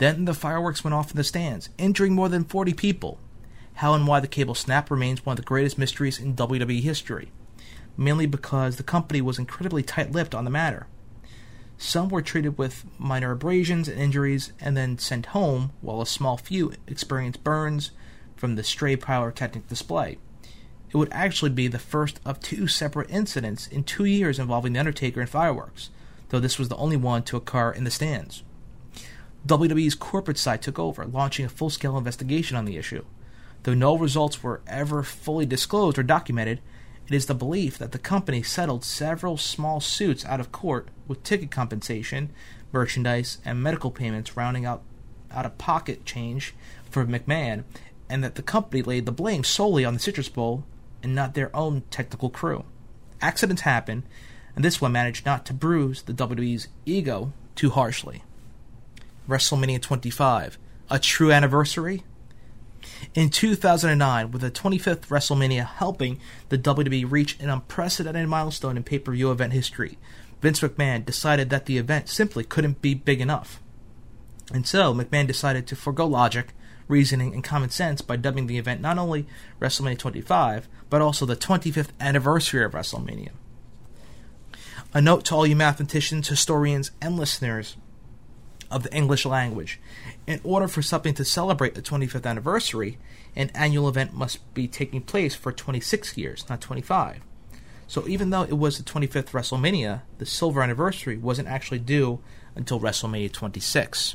Then the fireworks went off in the stands, injuring more than 40 people. How and why the cable snapped remains one of the greatest mysteries in WWE history, mainly because the company was incredibly tight lipped on the matter. Some were treated with minor abrasions and injuries and then sent home, while a small few experienced burns from the stray pyrotechnic display. It would actually be the first of two separate incidents in two years involving The Undertaker and fireworks, though this was the only one to occur in the stands. WWE's corporate side took over, launching a full scale investigation on the issue. Though no results were ever fully disclosed or documented, it is the belief that the company settled several small suits out of court with ticket compensation, merchandise, and medical payments rounding out out of pocket change for McMahon, and that the company laid the blame solely on the Citrus Bowl and not their own technical crew. Accidents happen, and this one managed not to bruise the WWE's ego too harshly. WrestleMania 25, a true anniversary? In 2009, with the 25th WrestleMania helping the WWE reach an unprecedented milestone in pay per view event history, Vince McMahon decided that the event simply couldn't be big enough. And so, McMahon decided to forego logic, reasoning, and common sense by dubbing the event not only WrestleMania 25, but also the 25th anniversary of WrestleMania. A note to all you mathematicians, historians, and listeners of the English language. In order for something to celebrate the 25th anniversary, an annual event must be taking place for 26 years, not 25. So even though it was the 25th WrestleMania, the silver anniversary wasn't actually due until WrestleMania 26.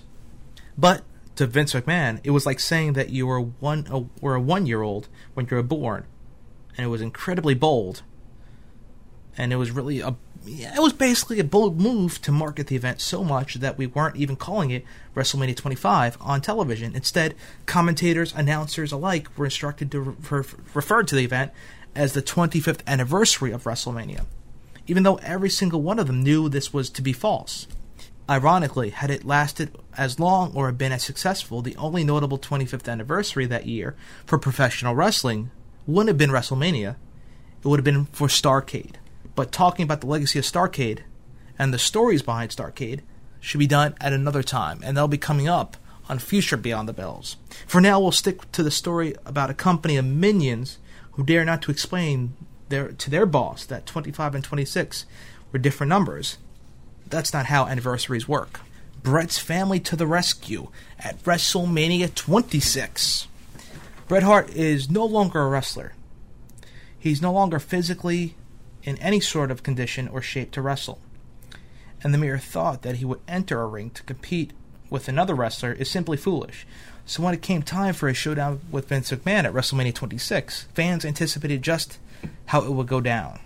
But to Vince McMahon, it was like saying that you were one uh, were a one year old when you were born, and it was incredibly bold. And it was really a it was basically a bold move to market the event so much that we weren't even calling it WrestleMania 25 on television. Instead, commentators, announcers alike were instructed to refer, refer to the event as the 25th anniversary of WrestleMania, even though every single one of them knew this was to be false. Ironically, had it lasted as long or been as successful, the only notable 25th anniversary that year for professional wrestling wouldn't have been WrestleMania, it would have been for Starcade. But talking about the legacy of Starcade and the stories behind Starcade should be done at another time, and they'll be coming up on future Beyond the Bells. For now, we'll stick to the story about a company of minions who dare not to explain their, to their boss that 25 and 26 were different numbers that's not how anniversaries work. Bret's family to the rescue at WrestleMania 26. Bret Hart is no longer a wrestler. He's no longer physically in any sort of condition or shape to wrestle. And the mere thought that he would enter a ring to compete with another wrestler is simply foolish. So when it came time for a showdown with Vince McMahon at WrestleMania 26, fans anticipated just how it would go down.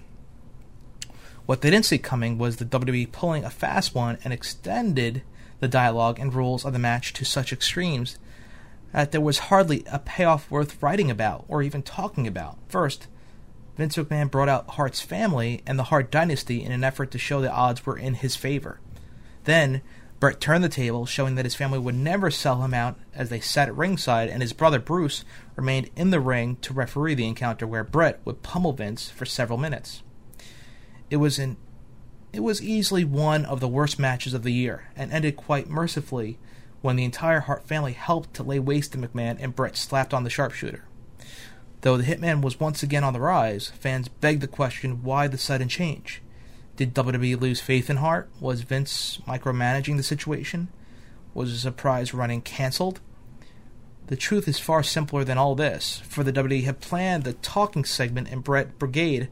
What they didn't see coming was the WWE pulling a fast one and extended the dialogue and rules of the match to such extremes that there was hardly a payoff worth writing about or even talking about. First, Vince McMahon brought out Hart's family and the Hart dynasty in an effort to show the odds were in his favor. Then, Bret turned the table, showing that his family would never sell him out as they sat at ringside, and his brother Bruce remained in the ring to referee the encounter where Bret would pummel Vince for several minutes. It was an it was easily one of the worst matches of the year, and ended quite mercifully when the entire Hart family helped to lay waste to McMahon and Bret slapped on the sharpshooter. Though the Hitman was once again on the rise, fans begged the question why the sudden change? Did WWE lose faith in Hart? Was Vince micromanaging the situation? Was the surprise running cancelled? The truth is far simpler than all this, for the WWE had planned the talking segment and Bret Brigade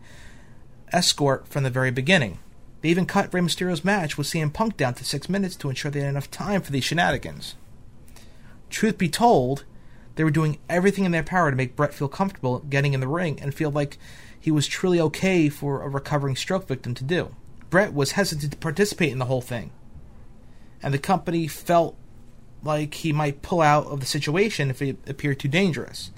escort from the very beginning. They even cut Rey Mysterio's match with CM Punk down to six minutes to ensure they had enough time for these shenanigans. Truth be told, they were doing everything in their power to make Bret feel comfortable getting in the ring and feel like he was truly okay for a recovering stroke victim to do. Bret was hesitant to participate in the whole thing, and the company felt like he might pull out of the situation if it appeared too dangerous.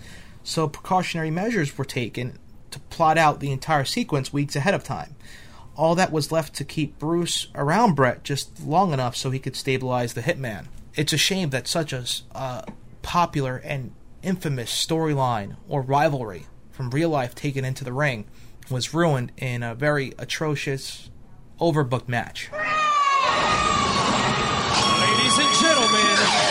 So precautionary measures were taken to plot out the entire sequence weeks ahead of time. All that was left to keep Bruce around Bret just long enough so he could stabilize the Hitman. It's a shame that such a uh, popular and infamous storyline or rivalry from real life taken into the ring was ruined in a very atrocious, overbooked match. Ladies and gentlemen,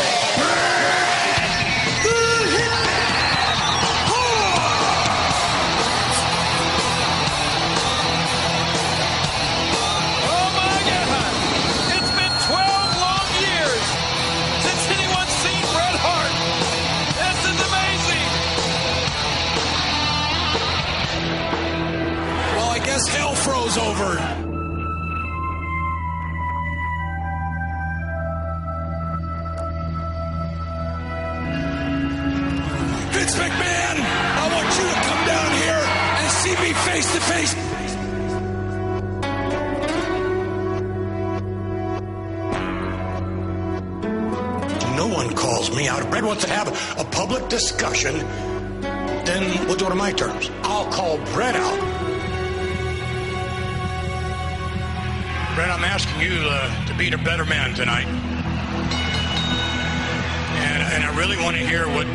hell froze over. Vince McMahon, I want you to come down here and see me face to face. No one calls me out. If Bret wants to have a public discussion, then we'll do it on my terms. I'll call Bret out. Bret, I'm asking you uh, to be a better man tonight. And, and I really want to hear what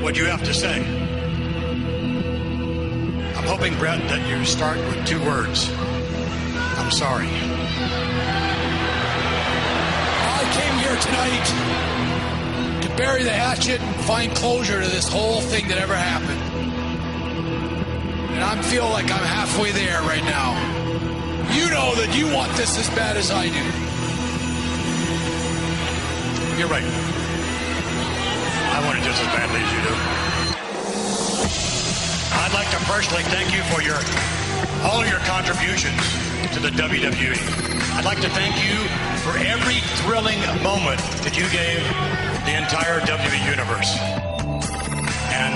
what you have to say. I'm hoping, Bret, that you start with two words. I'm sorry. I came here tonight to bury the hatchet and find closure to this whole thing that ever happened. And I feel like I'm halfway there right now. You know that you want this as bad as I do. You're right. I want it just as badly as you do. I'd like to personally thank you for your all your contributions to the WWE. I'd like to thank you for every thrilling moment that you gave the entire WWE universe. And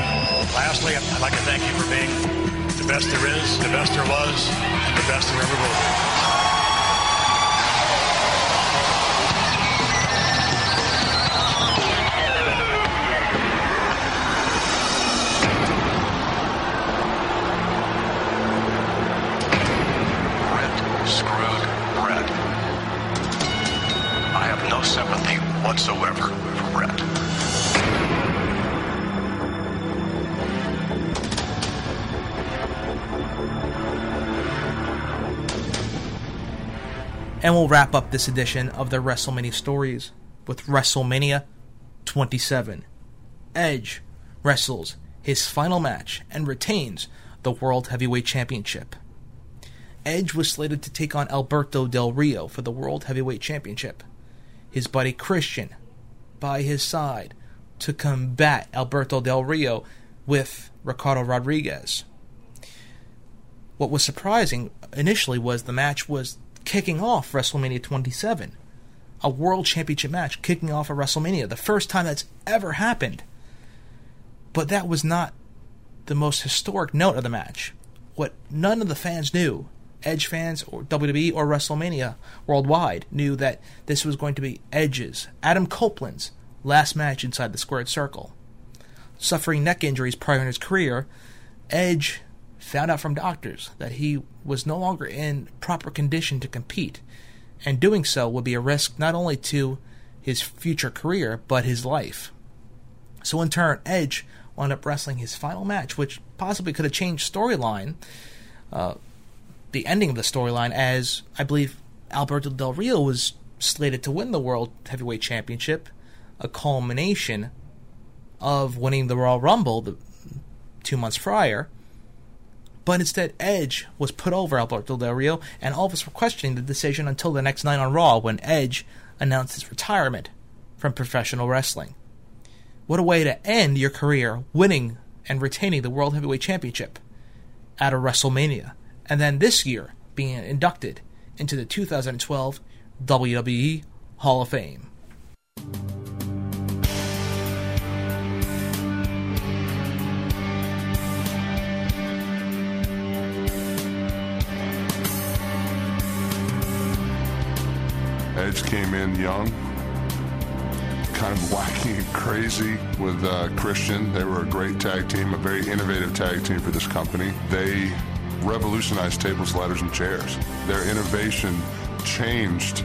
lastly, I'd like to thank you for being the best there is, the best there was, the best there ever And we'll wrap up this edition of the WrestleMania stories with WrestleMania 27. Edge wrestles his final match and retains the World Heavyweight Championship. Edge was slated to take on Alberto Del Rio for the World Heavyweight Championship. His buddy Christian, by his side, to combat Alberto Del Rio with Ricardo Rodriguez. What was surprising initially was the match was kicking off WrestleMania 27, a World Championship match kicking off a WrestleMania, the first time that's ever happened. But that was not the most historic note of the match. What none of the fans knew, Edge fans or WWE or WrestleMania worldwide, knew that this was going to be Edge's, Adam Copeland's, last match inside the squared circle. Suffering neck injuries prior in his career, Edge found out from doctors that he was no longer in proper condition to compete, and doing so would be a risk not only to his future career, but his life. So, in turn, Edge wound up wrestling his final match, which possibly could have changed storyline, uh, the ending of the storyline, as I believe Alberto Del Rio was slated to win the World Heavyweight Championship, a culmination of winning the Royal Rumble the, two months prior. But instead, Edge was put over Alberto Del Rio, and all of us were questioning the decision until the next night on Raw when Edge announced his retirement from professional wrestling. What a way to end your career winning and retaining the World Heavyweight Championship at a WrestleMania, and then this year being inducted into the 2012 WWE Hall of Fame. Edge came in young, kind of wacky and crazy with uh, Christian. They were a great tag team, a very innovative tag team for this company. They revolutionized tables, ladders, and chairs. Their innovation changed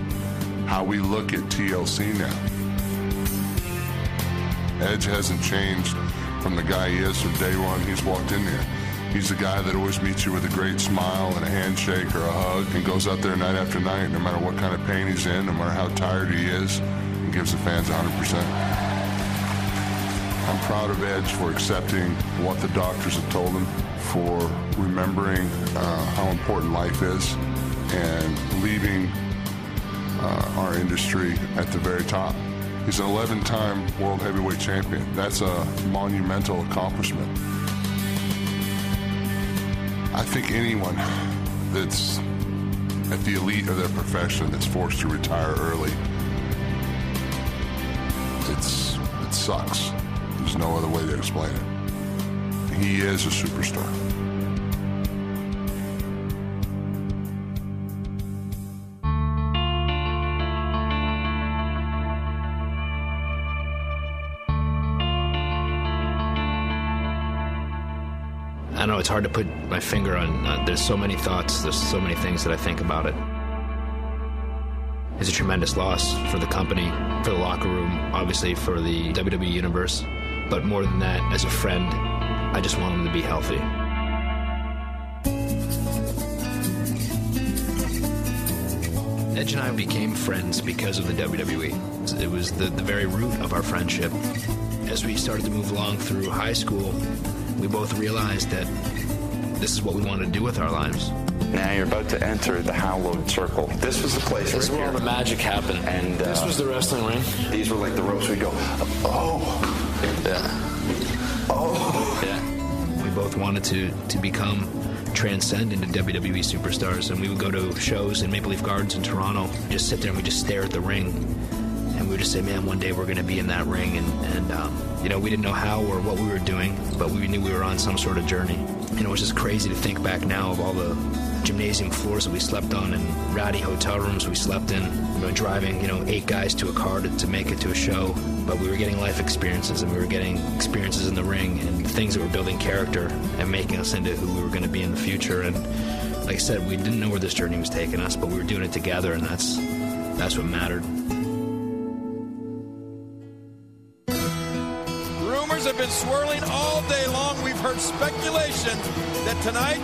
how we look at TLC now. Edge hasn't changed from the guy he is from day one he's walked in there. He's the guy that always meets you with a great smile and a handshake or a hug and goes out there night after night, no matter what kind of pain he's in, no matter how tired he is, and gives the fans 100%. I'm proud of Edge for accepting what the doctors have told him, for remembering uh, how important life is, and leaving uh, our industry at the very top. He's an 11 time World Heavyweight Champion. That's a monumental accomplishment. I think anyone that's at the elite of their profession that's forced to retire early, it's it sucks. There's no other way to explain it. He is a superstar. Hard to put my finger on. Uh, there's so many thoughts. There's so many things that I think about it. It's a tremendous loss for the company, for the locker room, obviously for the WWE universe. But more than that, as a friend, I just want him to be healthy. Edge and I became friends because of the WWE. It was the, the very root of our friendship. As we started to move along through high school, we both realized that this is what we want to do with our lives. Now you're about to enter the hallowed circle. This was the place This is right where all the magic happened. And This uh, was the wrestling ring. These were like the ropes We'd go. Oh, Yeah. oh. Yeah. We both wanted to, to become transcend into WWE superstars, and we would go to shows in Maple Leaf Gardens in Toronto, just sit there and we just stare at the ring, and we would just say, "Man, one day we're going to be in that ring." And, and um, you know, we didn't know how or what we were doing, but we knew we were on some sort of journey. And it was just crazy to think back now of all the gymnasium floors that we slept on and ratty hotel rooms we slept in. You know, driving you know eight guys to a car to, to make it to a show, but we were getting life experiences and we were getting experiences in the ring and things that were building character and making us into who we were going to be in the future. And like I said, we didn't know where this journey was taking us, but we were doing it together, and that's that's what mattered. Swirling all day long. We've heard speculation that tonight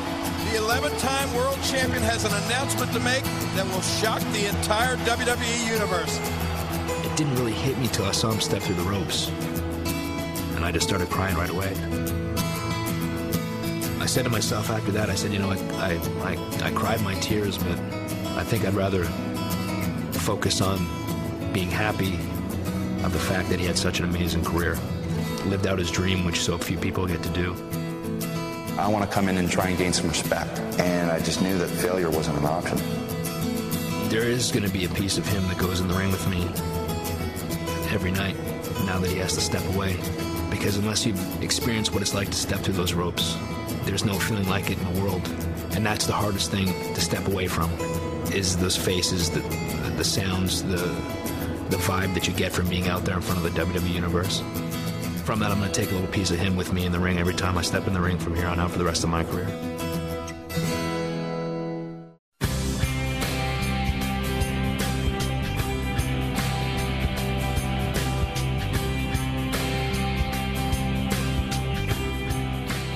The 11-time world champion has an announcement to make that will shock the entire WWE universe. It didn't really hit me till I saw him step through the ropes. And I just started crying right away. I said to myself after that, I said, you know, I, I, I, I cried my tears, but I think I'd rather focus on being happy of the fact that he had such an amazing career, lived out his dream, which so few people get to do. I want to come in and try and gain some respect. And I just knew that failure wasn't an option. There is going to be a piece of him that goes in the ring with me every night now that he has to step away. Because unless you've experienced what it's like to step through those ropes, there's no feeling like it in the world. And that's the hardest thing to step away from is those faces, the, the sounds, the, the vibe that you get from being out there in front of the WWE Universe. From that, I'm going to take a little piece of him with me in the ring every time I step in the ring from here on out for the rest of my career.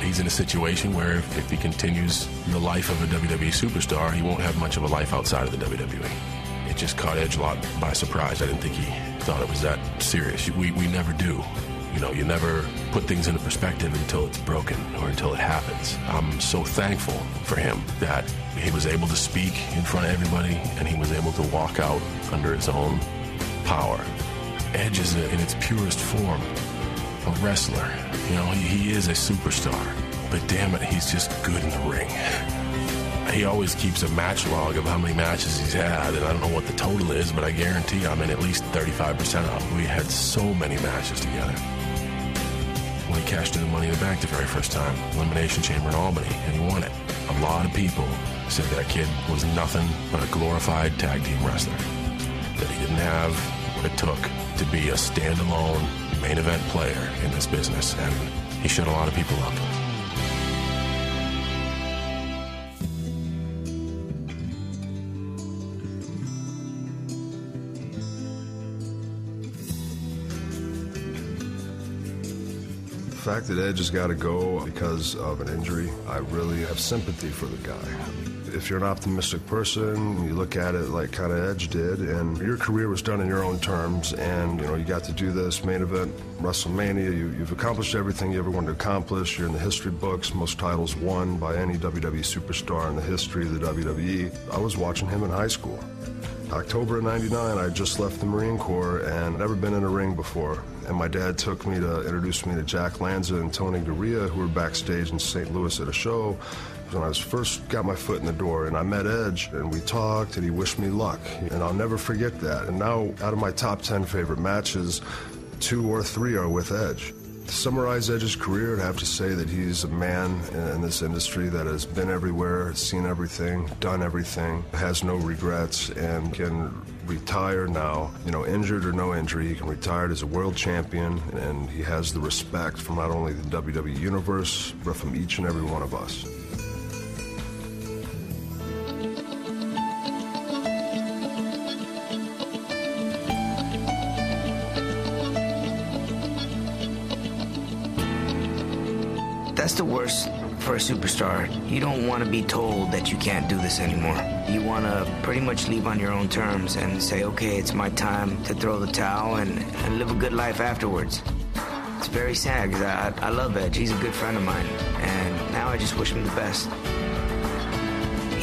He's in a situation where if, he continues the life of a WWE superstar, he won't have much of a life outside of the WWE. It just caught Edge a lot by surprise. I didn't think he thought it was that serious. We, we never do. You know, you never put things into perspective until it's broken or until it happens. I'm so thankful for him that he was able to speak in front of everybody and he was able to walk out under his own power. Edge is in its purest form a wrestler. You know, he, he is a superstar. But damn it, he's just good in the ring. He always keeps a match log of how many matches he's had, and I don't know what the total is, but I guarantee I'm in at least 35% of them. We had so many matches together. When he cashed in the Money in the Bank the very first time, Elimination Chamber in Albany, and he won it. A lot of people said that kid was nothing but a glorified tag team wrestler. That he didn't have what it took to be a standalone main event player in this business, and he shut a lot of people up. Fact that Edge has got to go because of an injury, I really have sympathy for the guy. If you're an optimistic person, you look at it like kind of Edge did, and your career was done in your own terms, and you know you got to do this main event WrestleMania. You, you've accomplished everything you ever wanted to accomplish. You're in the history books, most titles won by any WWE superstar in the history of the WWE. I was watching him in high school. October of 99, I just left the Marine Corps and never been in a ring before. And my dad took me to introduce me to Jack Lanza and Tony Garea, who were backstage in St. Louis at a show. When I was first got my foot in the door, and I met Edge, and we talked, and he wished me luck. And I'll never forget that. And now, out of my top 10 favorite matches, two or three are with Edge. To summarize Edge's career, I'd have to say that he's a man in this industry that has been everywhere, seen everything, done everything, has no regrets, and can retire now, you know, injured or no injury. He can retire as a world champion, and he has the respect from not only the WWE Universe, but from each and every one of us. That's the worst for a superstar. You don't want to be told that you can't do this anymore. You want to pretty much leave on your own terms and say, okay, it's my time to throw the towel and, and live a good life afterwards. It's very sad because I, I love Edge. He's a good friend of mine. And now I just wish him the best.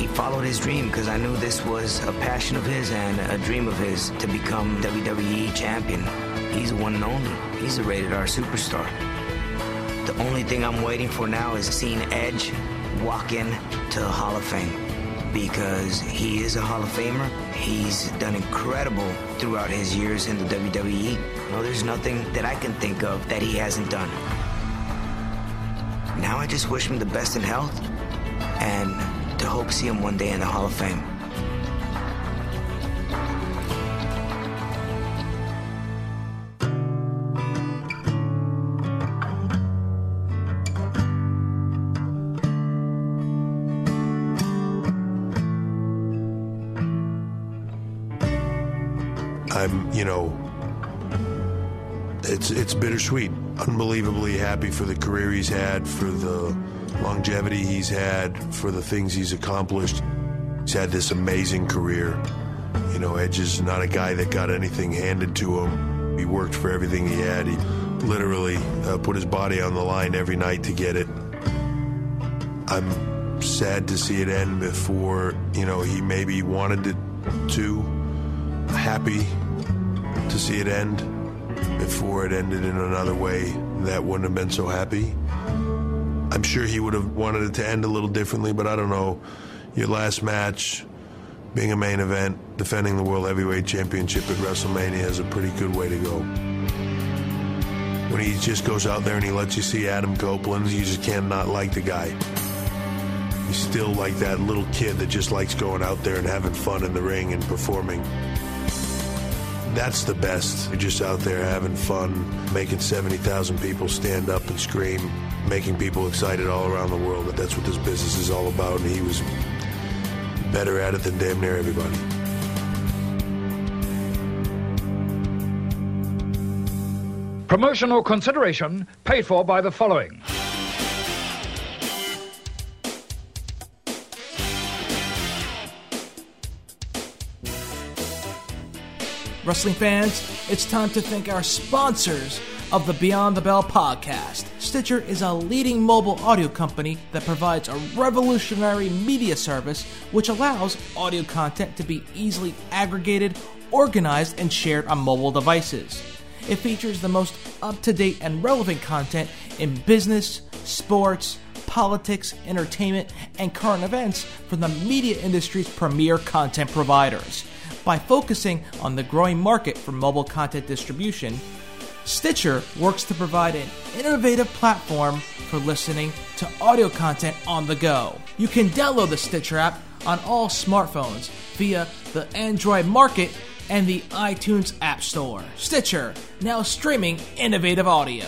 He followed his dream because I knew this was a passion of his and a dream of his to become WWE champion. He's the one and only. He's a rated R superstar. The only thing I'm waiting for now is seeing Edge walk in to the Hall of Fame because he is a Hall of Famer. He's done incredible throughout his years in the WWE. No, there's nothing that I can think of that he hasn't done. Now I just wish him the best in health and to hope see him one day in the Hall of Fame. I'm, you know, it's it's bittersweet. Unbelievably happy for the career he's had, for the longevity he's had, for the things he's accomplished. He's had this amazing career. You know, Edge is not a guy that got anything handed to him. He worked for everything he had. He literally uh, put his body on the line every night to get it. I'm sad to see it end before, you know, he maybe wanted it to. Happy to see it end before it ended in another way that wouldn't have been so happy. I'm sure he would have wanted it to end a little differently, but I don't know. Your last match, being a main event, defending the World Heavyweight Championship at WrestleMania is a pretty good way to go. When he just goes out there and he lets you see Adam Copeland, you just can't not like the guy. He's still like that little kid that just likes going out there and having fun in the ring and performing. That's the best. You're just out there having fun, making 70,000 people stand up and scream, making people excited all around the world. That that's what this business is all about. And he was better at it than damn near everybody. Promotional consideration paid for by the following. Wrestling fans, it's time to thank our sponsors of the Beyond the Bell podcast. Stitcher is a leading mobile audio company that provides a revolutionary media service which allows audio content to be easily aggregated, organized, and shared on mobile devices. It features the most up to date and relevant content in business, sports, politics, entertainment, and current events from the media industry's premier content providers. By focusing on the growing market for mobile content distribution, Stitcher works to provide an innovative platform for listening to audio content on the go. You can download the Stitcher app on all smartphones via the Android Market and the iTunes App Store. Stitcher, now streaming innovative audio.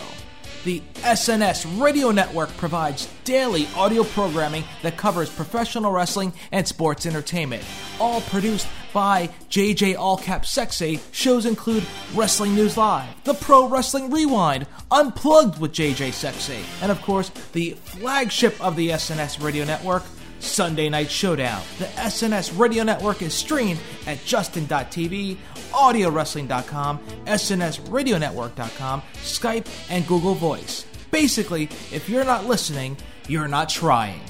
The SNS Radio Network provides daily audio programming that covers professional wrestling and sports entertainment. All produced by JJ Allcap Sexy. Shows include Wrestling News Live, The Pro Wrestling Rewind, Unplugged with JJ Sexy, and of course, the flagship of the SNS Radio Network, Sunday Night Showdown. The SNS Radio Network is streamed at Justin.tv, AudioWrestling.com, SNSRadioNetwork.com, Skype, and Google Voice. Basically, if you're not listening, you're not trying.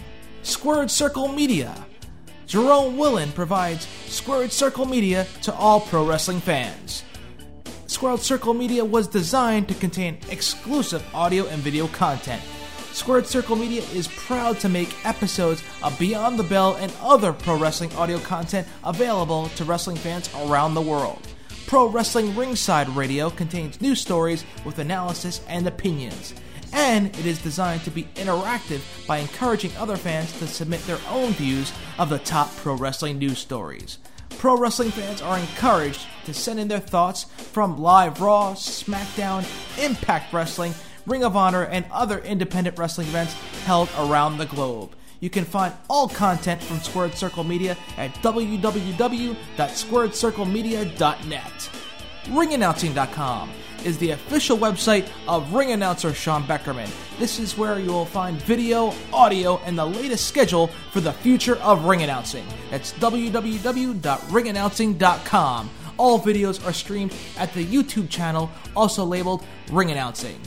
Squared Circle Media. Jerome Willen provides Squared Circle Media to all pro wrestling fans. Squared Circle Media was designed to contain exclusive audio and video content. Squared Circle Media is proud to make episodes of Beyond the Bell and other pro wrestling audio content available to wrestling fans around the world. Pro Wrestling Ringside Radio contains news stories with analysis and opinions. And it is designed to be interactive by encouraging other fans to submit their own views of the top pro wrestling news stories. Pro wrestling fans are encouraged to send in their thoughts from live Raw, SmackDown, Impact Wrestling, Ring of Honor, and other independent wrestling events held around the globe. You can find all content from Squared Circle Media at www.squaredcirclemedia.net. Ringannouncing.com is the official website of ring announcer Sean Beckerman. This is where you will find video, audio, and the latest schedule for the future of ring announcing. That's www.ringannouncing.com. All videos are streamed at the YouTube channel, also labeled Ring Announcing.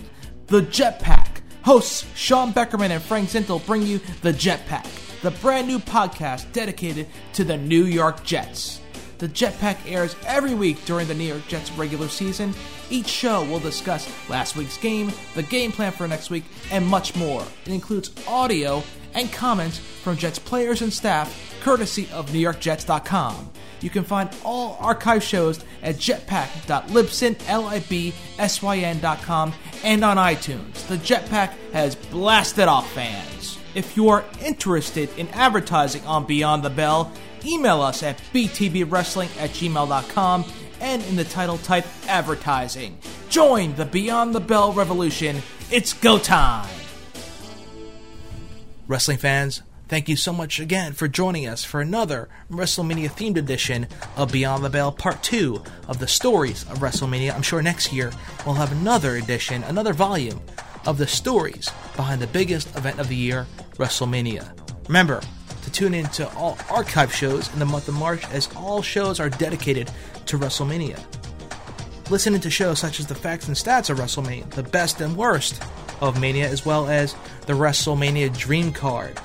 The Jetpack. Hosts Sean Beckerman and Frank Zintel bring you The Jetpack, the brand new podcast dedicated to the New York Jets. The Jetpack airs every week during the New York Jets regular season. Each show will discuss last week's game, the game plan for next week, and much more. It includes audio and comments from Jets players and staff, courtesy of NewYorkJets.com. You can find all archive shows at jetpack.libsyn.com and on iTunes. The Jetpack has blasted off fans. If you are interested in advertising on Beyond the Bell, email us at btbwrestling at gmail.com and in the title type advertising. Join the Beyond the Bell revolution. It's go time! Wrestling fans, thank you so much again for joining us for another WrestleMania themed edition of Beyond the Bell Part 2 of the stories of WrestleMania. I'm sure next year we'll have another edition, another volume of the stories behind the biggest event of the year, WrestleMania. Remember to tune in to all archive shows in the month of March as all shows are dedicated to WrestleMania. Listening to shows such as the facts and stats of WrestleMania, the best and worst of Mania, as well as the WrestleMania Dream Card.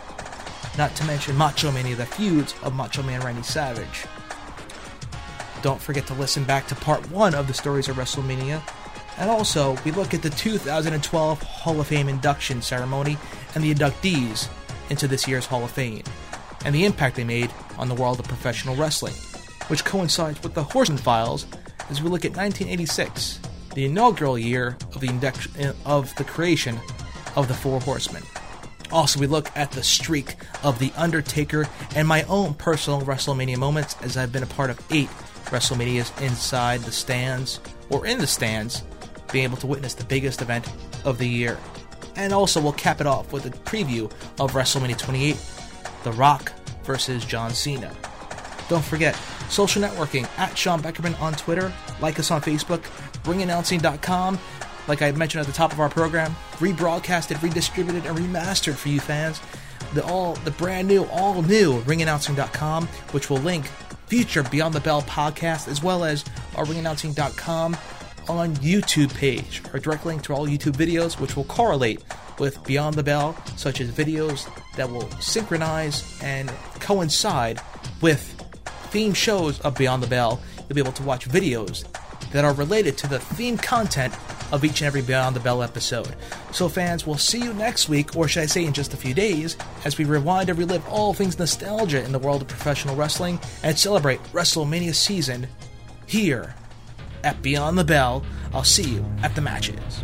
Not to mention Macho Mania, the feuds of Macho Man Randy Savage. Don't forget to listen back to part one of the stories of WrestleMania. And also, we look at the 2012 Hall of Fame induction ceremony and the inductees into this year's Hall of Fame, and the impact they made on the world of professional wrestling, which coincides with the Horseman Files as we look at 1986, the inaugural year of the induction of the creation of the Four Horsemen. Also, we look at the streak of The Undertaker and my own personal WrestleMania moments as I've been a part of eight WrestleManias inside the stands or in the stands, being able to witness the biggest event of the year. And also, we'll cap it off with a preview of WrestleMania 28 The Rock versus John Cena. Don't forget, social networking at Sean Beckerman on Twitter, like us on Facebook, ringannouncing.com. Like I mentioned at the top of our program, rebroadcasted, redistributed, and remastered for you fans. The all the brand new, all new ringannouncing.com, which will link future Beyond the Bell podcast as well as our ringannouncing.com on YouTube page, our direct link to all YouTube videos, which will correlate with Beyond the Bell, such as videos that will synchronize and coincide with theme shows of Beyond the Bell. You'll be able to watch videos that are related to the theme content of each and every Beyond the Bell episode. So, fans, we'll see you next week, or should I say in just a few days, as we rewind and relive all things nostalgia in the world of professional wrestling and celebrate WrestleMania season here at Beyond the Bell. I'll see you at the matches.